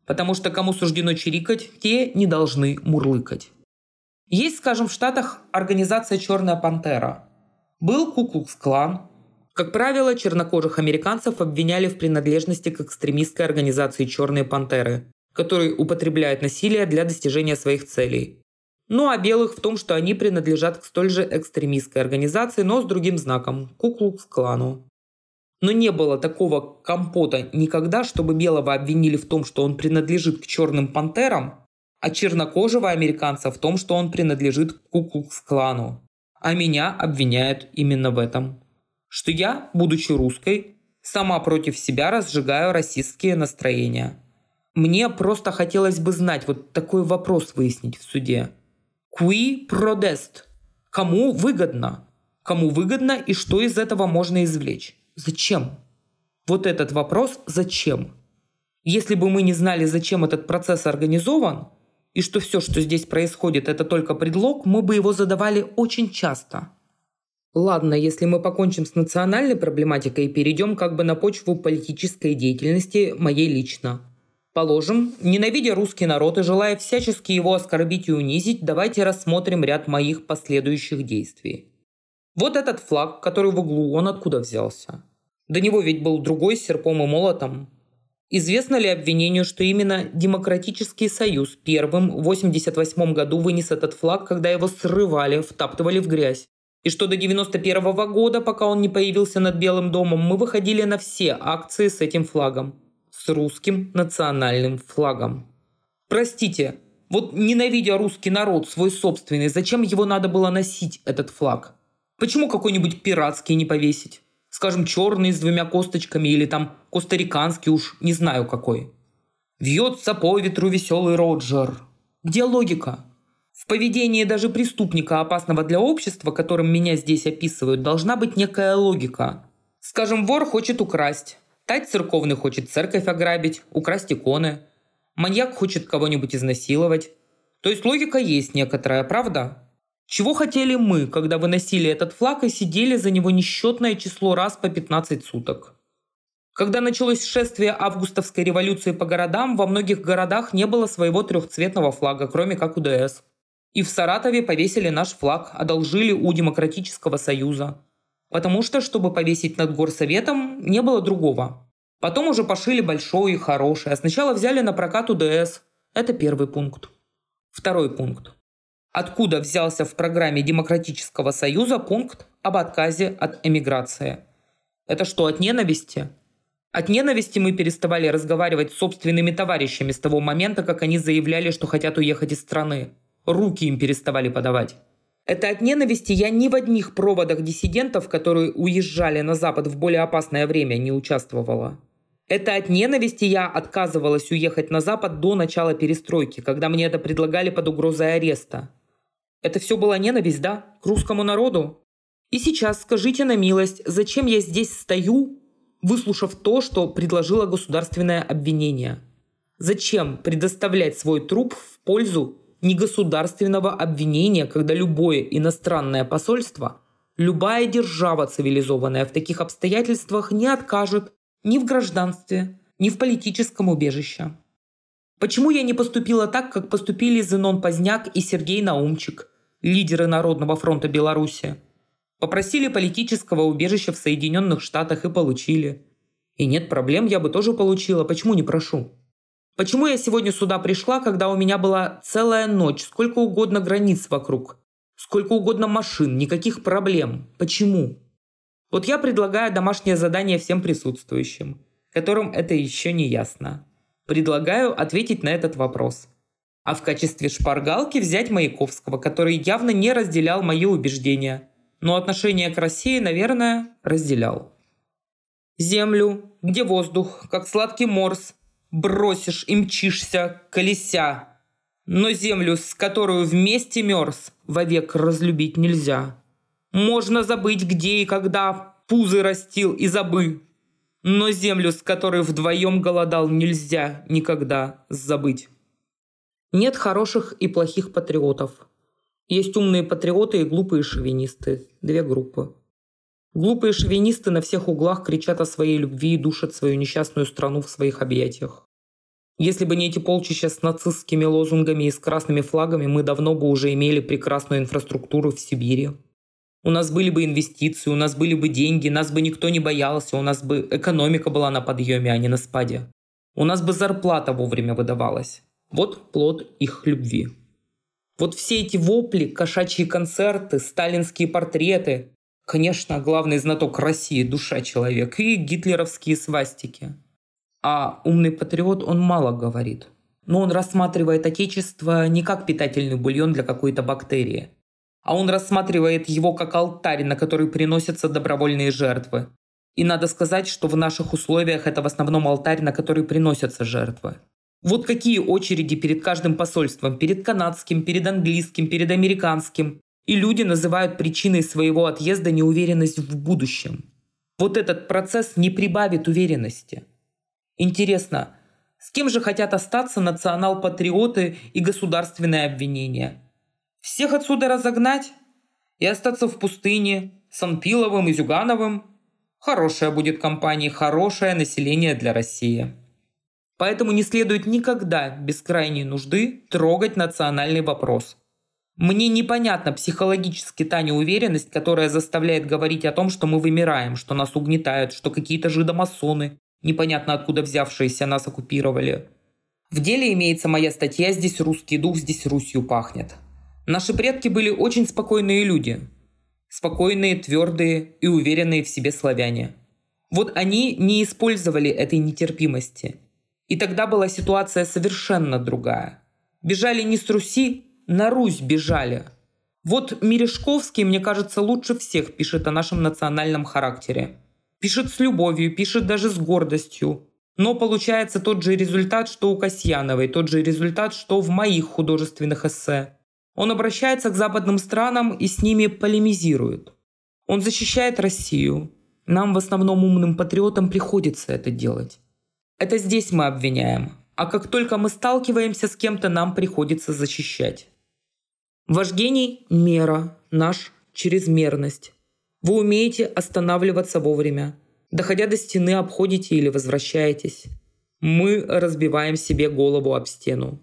Потому что кому суждено чирикать, те не должны мурлыкать. Есть, скажем, в Штатах организация «Черная пантера». Был Куклукс-клан. Как правило, чернокожих американцев обвиняли в принадлежности к экстремистской организации «Черные пантеры», который употребляет насилие для достижения своих целей. Ну а белых в том, что они принадлежат к столь же экстремистской организации, но с другим знаком – Куклукс-клану. Но не было такого компота никогда, чтобы белого обвинили в том, что он принадлежит к черным пантерам, а чернокожего американца в том, что он принадлежит к Куклукс-клану. А меня обвиняют именно в этом. Что я, будучи русской, сама против себя разжигаю расистские настроения. Мне просто хотелось бы знать, вот такой вопрос выяснить в суде. Qui prodest? Кому выгодно? Кому выгодно и что из этого можно извлечь? Зачем? Вот этот вопрос «зачем?». Если бы мы не знали, зачем этот процесс организован, и что все, что здесь происходит, это только предлог, мы бы его задавали очень часто. Ладно, если мы покончим с национальной проблематикой и перейдем как бы на почву политической деятельности моей лично. Положим, ненавидя русский народ и желая всячески его оскорбить и унизить, давайте рассмотрим ряд моих последующих действий. Вот этот флаг, который в углу, он откуда взялся? До него ведь был другой с серпом и молотом. Известно ли обвинению, что именно Демократический Союз первым в 1988 году вынес этот флаг, когда его срывали, втаптывали в грязь? И что до 91 -го года, пока он не появился над Белым домом, мы выходили на все акции с этим флагом. С русским национальным флагом. Простите, вот ненавидя русский народ, свой собственный, зачем его надо было носить, этот флаг? Почему какой-нибудь пиратский не повесить? Скажем, черный с двумя косточками или там костариканский уж не знаю какой. Вьется по ветру веселый Роджер. Где логика? В поведении даже преступника, опасного для общества, которым меня здесь описывают, должна быть некая логика. Скажем, вор хочет украсть. Тать церковный хочет церковь ограбить, украсть иконы. Маньяк хочет кого-нибудь изнасиловать. То есть логика есть некоторая, правда? Чего хотели мы, когда выносили этот флаг и сидели за него несчетное число раз по 15 суток? Когда началось шествие августовской революции по городам, во многих городах не было своего трехцветного флага, кроме как УДС. И в Саратове повесили наш флаг, одолжили у Демократического Союза. Потому что, чтобы повесить над горсоветом, не было другого. Потом уже пошили большой и хороший, а сначала взяли на прокат УДС. Это первый пункт. Второй пункт откуда взялся в программе Демократического Союза пункт об отказе от эмиграции. Это что, от ненависти? От ненависти мы переставали разговаривать с собственными товарищами с того момента, как они заявляли, что хотят уехать из страны. Руки им переставали подавать. Это от ненависти я ни в одних проводах диссидентов, которые уезжали на Запад в более опасное время, не участвовала. Это от ненависти я отказывалась уехать на Запад до начала перестройки, когда мне это предлагали под угрозой ареста. Это все была ненависть, да? К русскому народу? И сейчас скажите на милость, зачем я здесь стою, выслушав то, что предложило государственное обвинение? Зачем предоставлять свой труп в пользу негосударственного обвинения, когда любое иностранное посольство, любая держава цивилизованная в таких обстоятельствах не откажет ни в гражданстве, ни в политическом убежище? Почему я не поступила так, как поступили Зенон Поздняк и Сергей Наумчик – лидеры Народного фронта Беларуси, попросили политического убежища в Соединенных Штатах и получили. И нет проблем, я бы тоже получила, почему не прошу? Почему я сегодня сюда пришла, когда у меня была целая ночь, сколько угодно границ вокруг, сколько угодно машин, никаких проблем? Почему? Вот я предлагаю домашнее задание всем присутствующим, которым это еще не ясно. Предлагаю ответить на этот вопрос – а в качестве шпаргалки взять Маяковского, который явно не разделял мои убеждения, но отношение к России, наверное, разделял. Землю, где воздух, как сладкий морс, бросишь и мчишься, колеся. Но землю, с которую вместе мерз, вовек разлюбить нельзя. Можно забыть, где и когда пузы растил и забы. Но землю, с которой вдвоем голодал, нельзя никогда забыть. Нет хороших и плохих патриотов. Есть умные патриоты и глупые шовинисты. Две группы. Глупые шовинисты на всех углах кричат о своей любви и душат свою несчастную страну в своих объятиях. Если бы не эти полчища с нацистскими лозунгами и с красными флагами, мы давно бы уже имели прекрасную инфраструктуру в Сибири. У нас были бы инвестиции, у нас были бы деньги, нас бы никто не боялся, у нас бы экономика была на подъеме, а не на спаде. У нас бы зарплата вовремя выдавалась. Вот плод их любви. Вот все эти вопли, кошачьи концерты, сталинские портреты, конечно, главный знаток России, душа человек, и гитлеровские свастики. А умный патриот, он мало говорит. Но он рассматривает Отечество не как питательный бульон для какой-то бактерии, а он рассматривает его как алтарь, на который приносятся добровольные жертвы. И надо сказать, что в наших условиях это в основном алтарь, на который приносятся жертвы. Вот какие очереди перед каждым посольством, перед канадским, перед английским, перед американским. И люди называют причиной своего отъезда неуверенность в будущем. Вот этот процесс не прибавит уверенности. Интересно, с кем же хотят остаться национал-патриоты и государственные обвинения? Всех отсюда разогнать? И остаться в пустыне с Анпиловым и Зюгановым? Хорошая будет компания, хорошее население для России. Поэтому не следует никогда без крайней нужды трогать национальный вопрос. Мне непонятна психологически та неуверенность, которая заставляет говорить о том, что мы вымираем, что нас угнетают, что какие-то жидомасоны, непонятно откуда взявшиеся, нас оккупировали. В деле имеется моя статья «Здесь русский дух, здесь Русью пахнет». Наши предки были очень спокойные люди. Спокойные, твердые и уверенные в себе славяне. Вот они не использовали этой нетерпимости – и тогда была ситуация совершенно другая. Бежали не с Руси, на Русь бежали. Вот Мережковский, мне кажется, лучше всех пишет о нашем национальном характере. Пишет с любовью, пишет даже с гордостью. Но получается тот же результат, что у Касьяновой, тот же результат, что в моих художественных эссе. Он обращается к западным странам и с ними полемизирует. Он защищает Россию. Нам, в основном умным патриотам, приходится это делать. Это здесь мы обвиняем. А как только мы сталкиваемся с кем-то, нам приходится защищать. Ваш гений – мера, наш – чрезмерность. Вы умеете останавливаться вовремя. Доходя до стены, обходите или возвращаетесь. Мы разбиваем себе голову об стену.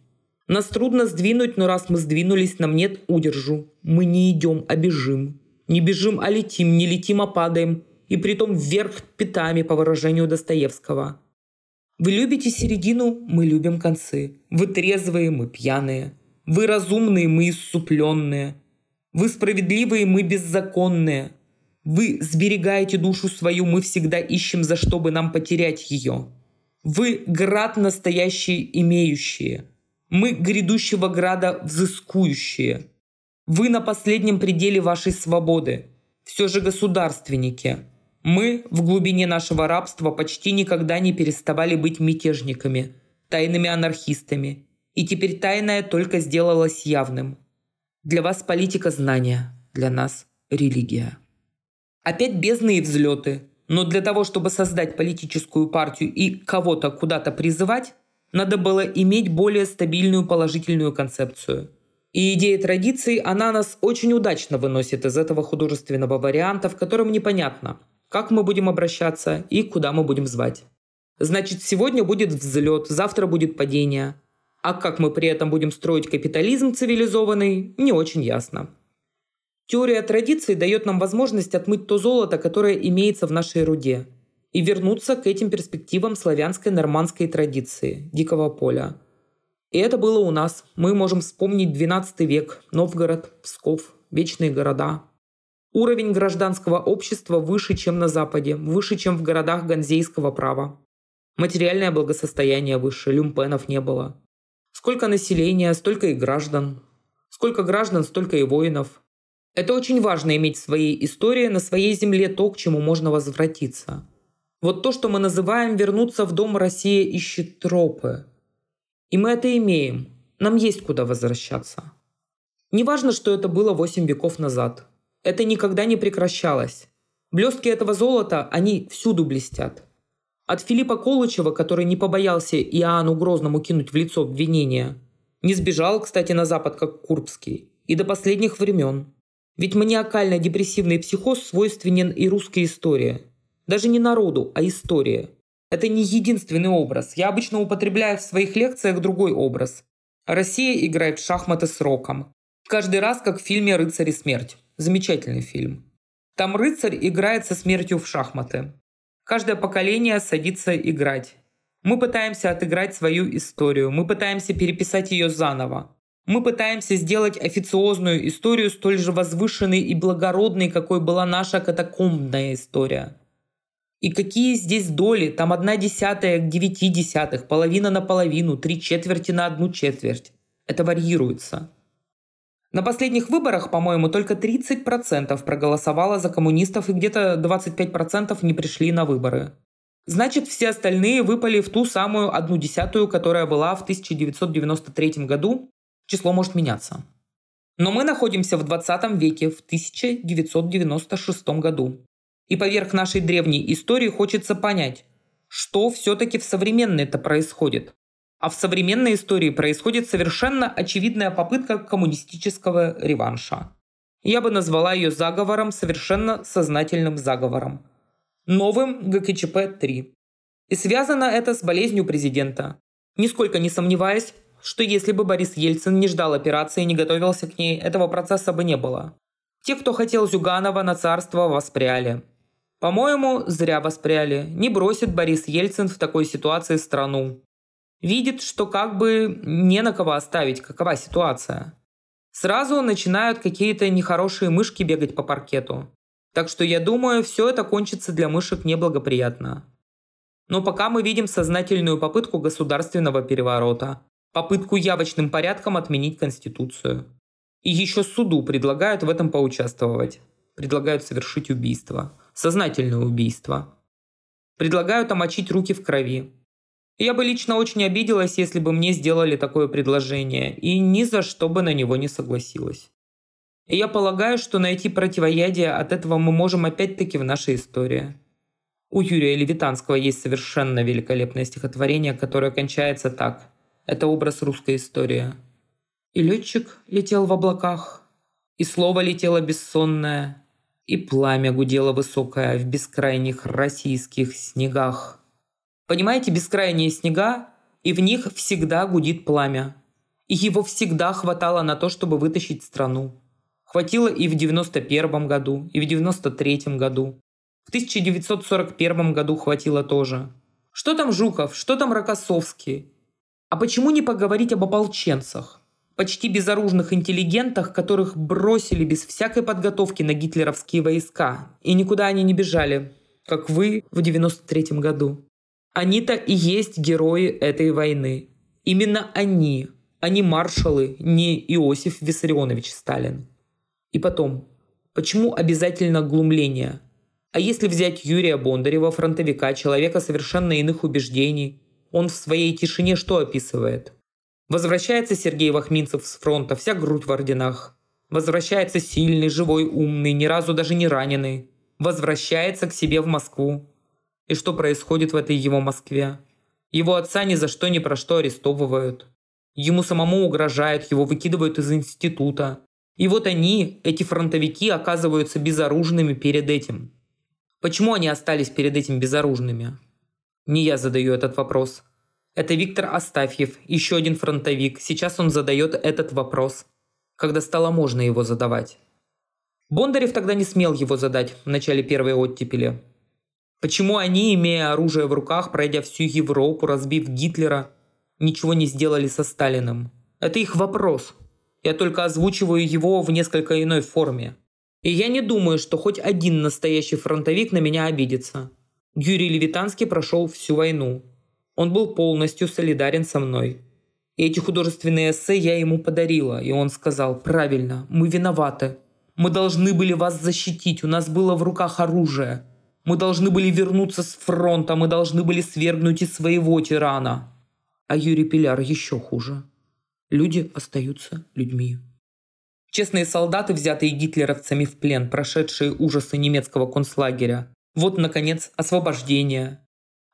Нас трудно сдвинуть, но раз мы сдвинулись, нам нет удержу. Мы не идем, а бежим. Не бежим, а летим, не летим, а падаем. И притом вверх пятами, по выражению Достоевского. Вы любите середину, мы любим концы. Вы трезвые, мы пьяные. Вы разумные, мы иссупленные. Вы справедливые, мы беззаконные. Вы сберегаете душу свою, мы всегда ищем, за что бы нам потерять ее. Вы град настоящие имеющие. Мы грядущего града взыскующие. Вы на последнем пределе вашей свободы. Все же государственники. Мы в глубине нашего рабства почти никогда не переставали быть мятежниками, тайными анархистами. И теперь тайное только сделалось явным. Для вас политика знания, для нас религия. Опять бездны и взлеты. Но для того, чтобы создать политическую партию и кого-то куда-то призывать, надо было иметь более стабильную положительную концепцию. И идея традиции, она нас очень удачно выносит из этого художественного варианта, в котором непонятно – как мы будем обращаться и куда мы будем звать. Значит, сегодня будет взлет, завтра будет падение. А как мы при этом будем строить капитализм цивилизованный, не очень ясно. Теория традиции дает нам возможность отмыть то золото, которое имеется в нашей руде, и вернуться к этим перспективам славянской нормандской традиции, дикого поля. И это было у нас. Мы можем вспомнить 12 век, Новгород, Псков, вечные города, Уровень гражданского общества выше, чем на Западе, выше, чем в городах ганзейского права. Материальное благосостояние выше, люмпенов не было. Сколько населения, столько и граждан. Сколько граждан, столько и воинов. Это очень важно иметь в своей истории на своей земле то, к чему можно возвратиться. Вот то, что мы называем «вернуться в дом Россия ищет тропы». И мы это имеем. Нам есть куда возвращаться. Неважно, что это было 8 веков назад – это никогда не прекращалось. Блестки этого золота, они всюду блестят. От Филиппа Колычева, который не побоялся Иоанну Грозному кинуть в лицо обвинения, не сбежал, кстати, на Запад, как Курбский, и до последних времен. Ведь маниакально-депрессивный психоз свойственен и русской истории. Даже не народу, а истории. Это не единственный образ. Я обычно употребляю в своих лекциях другой образ. Россия играет в шахматы с роком. Каждый раз, как в фильме «Рыцарь и смерть». Замечательный фильм. Там рыцарь играет со смертью в шахматы. Каждое поколение садится играть. Мы пытаемся отыграть свою историю, мы пытаемся переписать ее заново. Мы пытаемся сделать официозную историю столь же возвышенной и благородной, какой была наша катакомбная история. И какие здесь доли? Там одна десятая к девяти десятых, половина на половину, три четверти на одну четверть. Это варьируется. На последних выборах, по-моему, только 30% проголосовало за коммунистов и где-то 25% не пришли на выборы. Значит, все остальные выпали в ту самую одну десятую, которая была в 1993 году. Число может меняться. Но мы находимся в 20 веке, в 1996 году. И поверх нашей древней истории хочется понять, что все-таки в современной это происходит. А в современной истории происходит совершенно очевидная попытка коммунистического реванша. Я бы назвала ее заговором, совершенно сознательным заговором. Новым ГКЧП-3. И связано это с болезнью президента. Нисколько не сомневаясь, что если бы Борис Ельцин не ждал операции и не готовился к ней, этого процесса бы не было. Те, кто хотел Зюганова на царство, воспряли. По-моему, зря воспряли. Не бросит Борис Ельцин в такой ситуации страну видит, что как бы не на кого оставить, какова ситуация. Сразу начинают какие-то нехорошие мышки бегать по паркету. Так что я думаю, все это кончится для мышек неблагоприятно. Но пока мы видим сознательную попытку государственного переворота, попытку явочным порядком отменить Конституцию. И еще суду предлагают в этом поучаствовать. Предлагают совершить убийство. Сознательное убийство. Предлагают омочить руки в крови. Я бы лично очень обиделась, если бы мне сделали такое предложение, и ни за что бы на него не согласилась. И я полагаю, что найти противоядие от этого мы можем опять-таки в нашей истории. У Юрия Левитанского есть совершенно великолепное стихотворение, которое кончается так. Это образ русской истории. И летчик летел в облаках, и слово летело бессонное, и пламя гудело высокое в бескрайних российских снегах – Понимаете, бескрайние снега, и в них всегда гудит пламя. И его всегда хватало на то, чтобы вытащить страну. Хватило и в 91 году, и в 93 году. В 1941 году хватило тоже. Что там Жуков, что там Рокоссовский? А почему не поговорить об ополченцах? Почти безоружных интеллигентах, которых бросили без всякой подготовки на гитлеровские войска. И никуда они не бежали, как вы в 93 году. Они-то и есть герои этой войны. Именно они, а не маршалы, не Иосиф Виссарионович Сталин. И потом, почему обязательно глумление? А если взять Юрия Бондарева, фронтовика, человека совершенно иных убеждений, он в своей тишине что описывает? Возвращается Сергей Вахминцев с фронта, вся грудь в орденах. Возвращается сильный, живой, умный, ни разу даже не раненый. Возвращается к себе в Москву. И что происходит в этой его Москве? Его отца ни за что ни про что арестовывают. Ему самому угрожают, его выкидывают из института. И вот они, эти фронтовики, оказываются безоружными перед этим. Почему они остались перед этим безоружными? Не я задаю этот вопрос. Это Виктор Астафьев, еще один фронтовик. Сейчас он задает этот вопрос, когда стало можно его задавать. Бондарев тогда не смел его задать в начале первой оттепели. Почему они, имея оружие в руках, пройдя всю Европу, разбив Гитлера, ничего не сделали со Сталиным? Это их вопрос. Я только озвучиваю его в несколько иной форме. И я не думаю, что хоть один настоящий фронтовик на меня обидится. Юрий Левитанский прошел всю войну. Он был полностью солидарен со мной. И эти художественные эссе я ему подарила, и он сказал, правильно, мы виноваты. Мы должны были вас защитить, у нас было в руках оружие. Мы должны были вернуться с фронта, мы должны были свергнуть из своего тирана. А Юрий Пиляр еще хуже. Люди остаются людьми. Честные солдаты, взятые гитлеровцами в плен, прошедшие ужасы немецкого концлагеря. Вот, наконец, освобождение.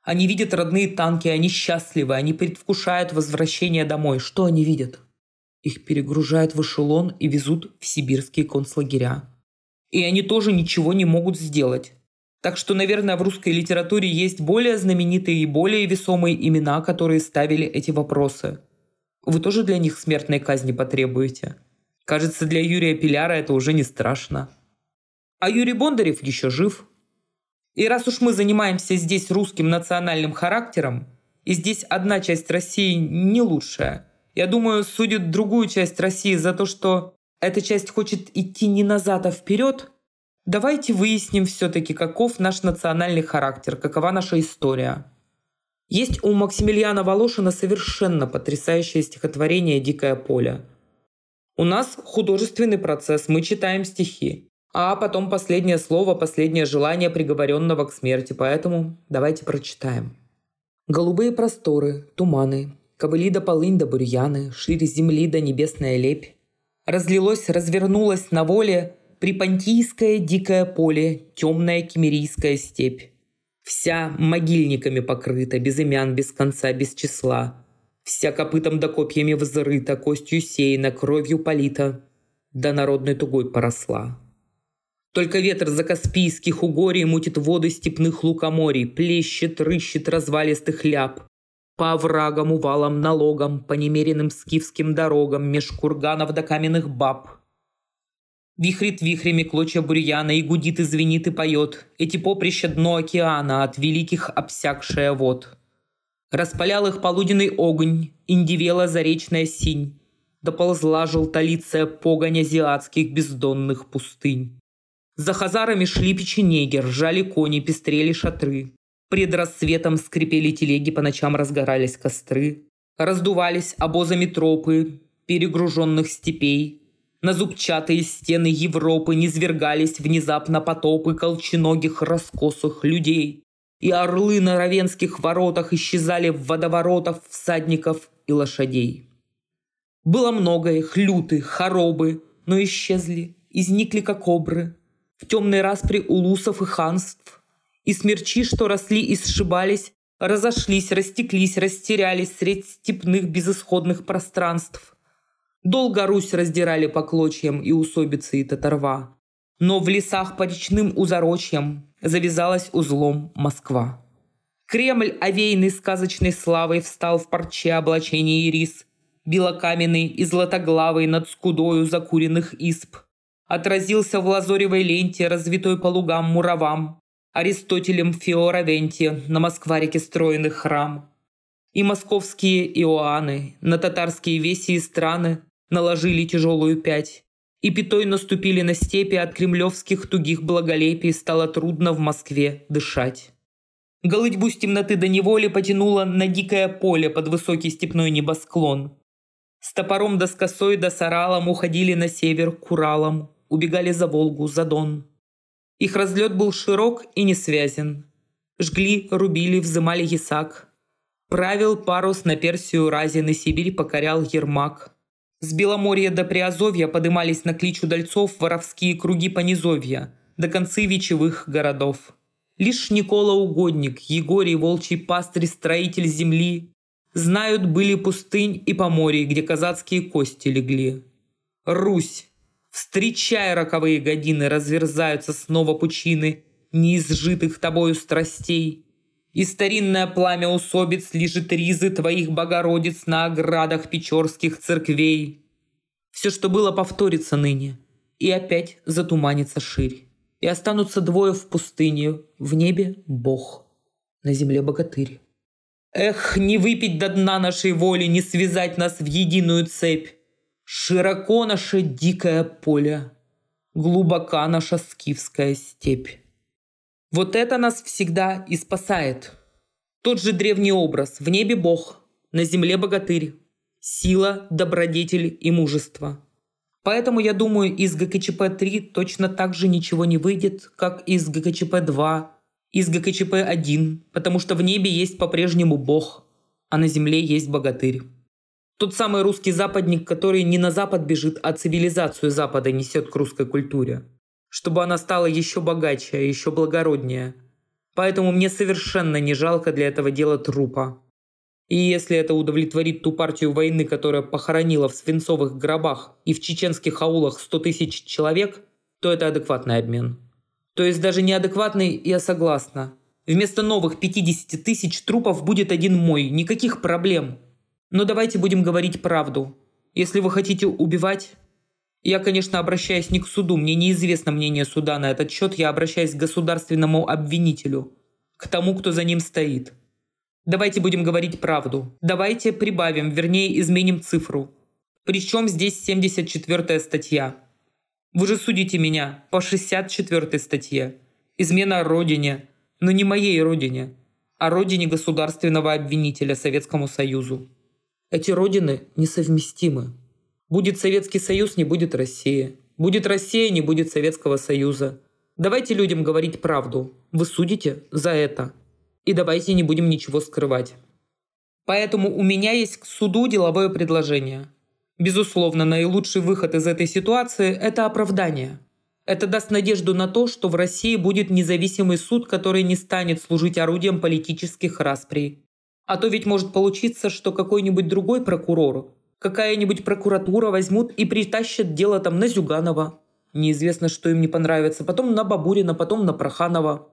Они видят родные танки, они счастливы, они предвкушают возвращение домой. Что они видят? Их перегружают в эшелон и везут в сибирские концлагеря. И они тоже ничего не могут сделать. Так что, наверное, в русской литературе есть более знаменитые и более весомые имена, которые ставили эти вопросы. Вы тоже для них смертной казни потребуете? Кажется, для Юрия Пиляра это уже не страшно. А Юрий Бондарев еще жив. И раз уж мы занимаемся здесь русским национальным характером, И здесь одна часть России не лучшая. Я думаю, судят другую часть России за то, что эта часть хочет идти не назад, а вперед. Давайте выясним все-таки, каков наш национальный характер, какова наша история. Есть у Максимилиана Волошина совершенно потрясающее стихотворение «Дикое поле». У нас художественный процесс, мы читаем стихи, а потом последнее слово, последнее желание приговоренного к смерти, поэтому давайте прочитаем. Голубые просторы, туманы, ковыли да полынь да бурьяны, шире земли да небесная лепь. Разлилось, развернулось на воле Припонтийское дикое поле, темная кемерийская степь. Вся могильниками покрыта, без имян, без конца, без числа. Вся копытом да копьями взрыта, костью сеяна, кровью полита, да народной тугой поросла. Только ветер за Каспийских угорий мутит воды степных лукоморий, плещет, рыщет развалистых ляп. По оврагам, увалам, налогам, по немеренным скифским дорогам, меж курганов до каменных баб. Вихрит вихрями клочья бурьяна, и гудит, и звенит, и поет. Эти поприща дно океана, от великих обсякшая вод. Распалял их полуденный огонь, индивела заречная синь. Доползла желтолицая погонь азиатских бездонных пустынь. За хазарами шли печенеги, ржали кони, пестрели шатры. Пред рассветом скрипели телеги, по ночам разгорались костры. Раздувались обозами тропы, перегруженных степей. На зубчатые стены Европы низвергались внезапно потопы колченогих раскосых людей. И орлы на равенских воротах исчезали в водоворотах всадников и лошадей. Было много их, люты, хоробы, но исчезли, изникли как обры – в темной распри улусов и ханств. И смерчи, что росли и сшибались, разошлись, растеклись, растерялись средь степных безысходных пространств. Долго Русь раздирали по клочьям и усобицы и татарва. Но в лесах по речным узорочьям завязалась узлом Москва. Кремль, овеянный сказочной славой, встал в парче облачения ирис, белокаменный и златоглавый над скудою закуренных исп – отразился в лазоревой ленте, развитой по лугам муравам, Аристотелем Фиоравенте на Москварике стройных храм. И московские Иоанны на татарские веси и страны наложили тяжелую пять. И пятой наступили на степи от кремлевских тугих благолепий стало трудно в Москве дышать. Голытьбу с темноты до неволи потянуло на дикое поле под высокий степной небосклон. С топором да с косой да с оралом уходили на север к Уралам, убегали за Волгу, за Дон. Их разлет был широк и несвязен. Жгли, рубили, взымали ясак. Правил парус на Персию разин и Сибирь покорял Ермак. С Беломорья до Приазовья подымались на клич удальцов воровские круги понизовья, до концы вечевых городов. Лишь Никола Угодник, Егорий Волчий пастырь, строитель земли, знают были пустынь и поморье, где казацкие кости легли. Русь, Встречай роковые годины, разверзаются снова пучины неизжитых тобою страстей. И старинное пламя усобиц лежит ризы твоих богородиц на оградах печорских церквей. Все, что было, повторится ныне, и опять затуманится ширь. И останутся двое в пустыне, в небе Бог, на земле богатырь. Эх, не выпить до дна нашей воли, не связать нас в единую цепь. Широко наше дикое поле, глубока наша скифская степь. Вот это нас всегда и спасает. Тот же древний образ. В небе Бог, на земле богатырь. Сила, добродетель и мужество. Поэтому, я думаю, из ГКЧП-3 точно так же ничего не выйдет, как из ГКЧП-2, из ГКЧП-1, потому что в небе есть по-прежнему Бог, а на земле есть богатырь. Тот самый русский западник, который не на Запад бежит, а цивилизацию Запада несет к русской культуре. Чтобы она стала еще богаче, еще благороднее. Поэтому мне совершенно не жалко для этого дела трупа. И если это удовлетворит ту партию войны, которая похоронила в свинцовых гробах и в чеченских аулах 100 тысяч человек, то это адекватный обмен. То есть даже неадекватный я согласна. Вместо новых 50 тысяч трупов будет один мой, никаких проблем. Но давайте будем говорить правду. Если вы хотите убивать... Я, конечно, обращаюсь не к суду, мне неизвестно мнение суда на этот счет, я обращаюсь к государственному обвинителю, к тому, кто за ним стоит. Давайте будем говорить правду. Давайте прибавим, вернее изменим цифру. Причем здесь 74 статья? Вы же судите меня по 64 статье. Измена родине, но не моей родине, а родине государственного обвинителя Советскому Союзу. Эти родины несовместимы. Будет Советский Союз, не будет России. Будет Россия, не будет Советского Союза. Давайте людям говорить правду. Вы судите за это. И давайте не будем ничего скрывать. Поэтому у меня есть к суду деловое предложение. Безусловно, наилучший выход из этой ситуации – это оправдание. Это даст надежду на то, что в России будет независимый суд, который не станет служить орудием политических расприй. А то ведь может получиться, что какой-нибудь другой прокурор, какая-нибудь прокуратура возьмут и притащат дело там на Зюганова. Неизвестно, что им не понравится. Потом на Бабурина, потом на Проханова.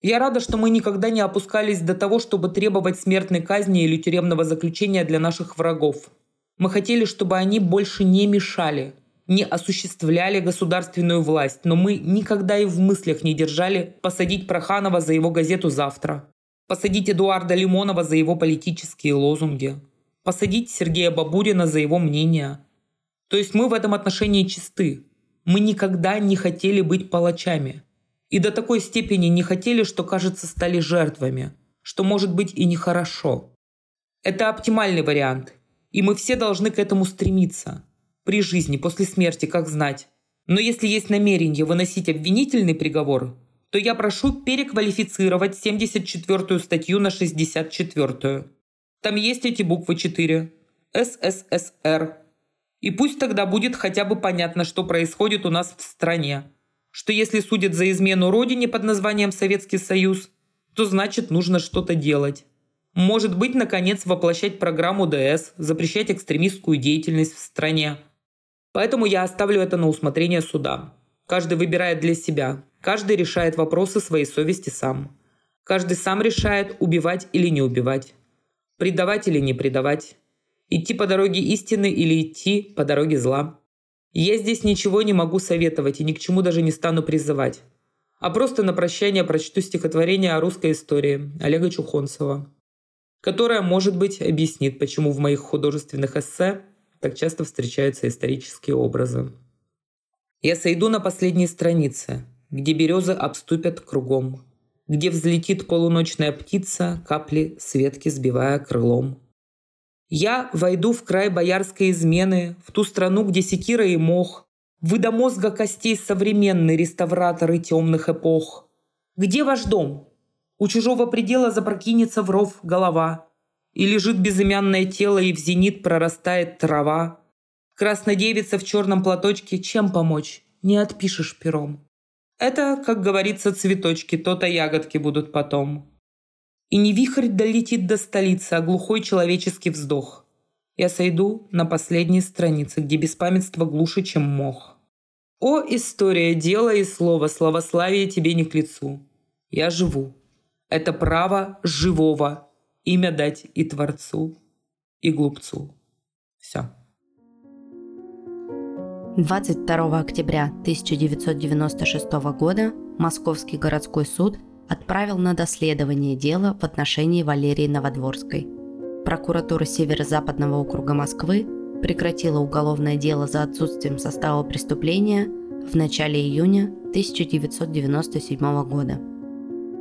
Я рада, что мы никогда не опускались до того, чтобы требовать смертной казни или тюремного заключения для наших врагов. Мы хотели, чтобы они больше не мешали, не осуществляли государственную власть, но мы никогда и в мыслях не держали посадить Проханова за его газету «Завтра», посадить Эдуарда Лимонова за его политические лозунги, посадить Сергея Бабурина за его мнение. То есть мы в этом отношении чисты. Мы никогда не хотели быть палачами – и до такой степени не хотели, что, кажется, стали жертвами, что может быть и нехорошо. Это оптимальный вариант, и мы все должны к этому стремиться. При жизни, после смерти, как знать. Но если есть намерение выносить обвинительный приговор, то я прошу переквалифицировать 74-ю статью на 64-ю. Там есть эти буквы 4. СССР. И пусть тогда будет хотя бы понятно, что происходит у нас в стране что если судят за измену родине под названием Советский Союз, то значит нужно что-то делать. Может быть, наконец, воплощать программу ДС, запрещать экстремистскую деятельность в стране. Поэтому я оставлю это на усмотрение суда. Каждый выбирает для себя. Каждый решает вопросы своей совести сам. Каждый сам решает, убивать или не убивать. Предавать или не предавать. Идти по дороге истины или идти по дороге зла. Я здесь ничего не могу советовать и ни к чему даже не стану призывать. А просто на прощание прочту стихотворение о русской истории Олега Чухонцева, которое, может быть, объяснит, почему в моих художественных эссе так часто встречаются исторические образы. Я сойду на последней странице, где березы обступят кругом, где взлетит полуночная птица, капли светки сбивая крылом. Я войду в край боярской измены, в ту страну, где секира и мох, вы до мозга костей современные реставраторы темных эпох. Где ваш дом? У чужого предела запрокинется в ров голова, и лежит безымянное тело, и в зенит прорастает трава. Красная девица в черном платочке, чем помочь? Не отпишешь пером. Это, как говорится, цветочки, то-то ягодки будут потом. И не вихрь долетит до столицы, а глухой человеческий вздох. Я сойду на последней странице, где беспамятство глуше, чем мох. О, история, дело и слово, славославие тебе не к лицу. Я живу. Это право живого. Имя дать и Творцу, и глупцу. Все. 22 октября 1996 года Московский городской суд – отправил на доследование дела в отношении Валерии Новодворской. Прокуратура Северо-Западного округа Москвы прекратила уголовное дело за отсутствием состава преступления в начале июня 1997 года.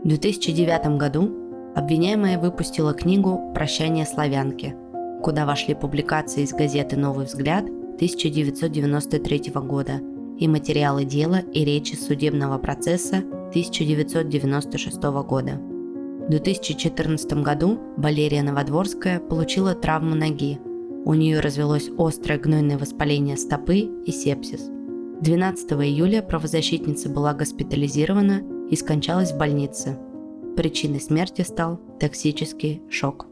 В 2009 году обвиняемая выпустила книгу «Прощание славянки», куда вошли публикации из газеты «Новый взгляд» 1993 года и материалы дела и речи судебного процесса 1996 года. В 2014 году Валерия Новодворская получила травму ноги. У нее развелось острое гнойное воспаление стопы и сепсис. 12 июля правозащитница была госпитализирована и скончалась в больнице. Причиной смерти стал токсический шок.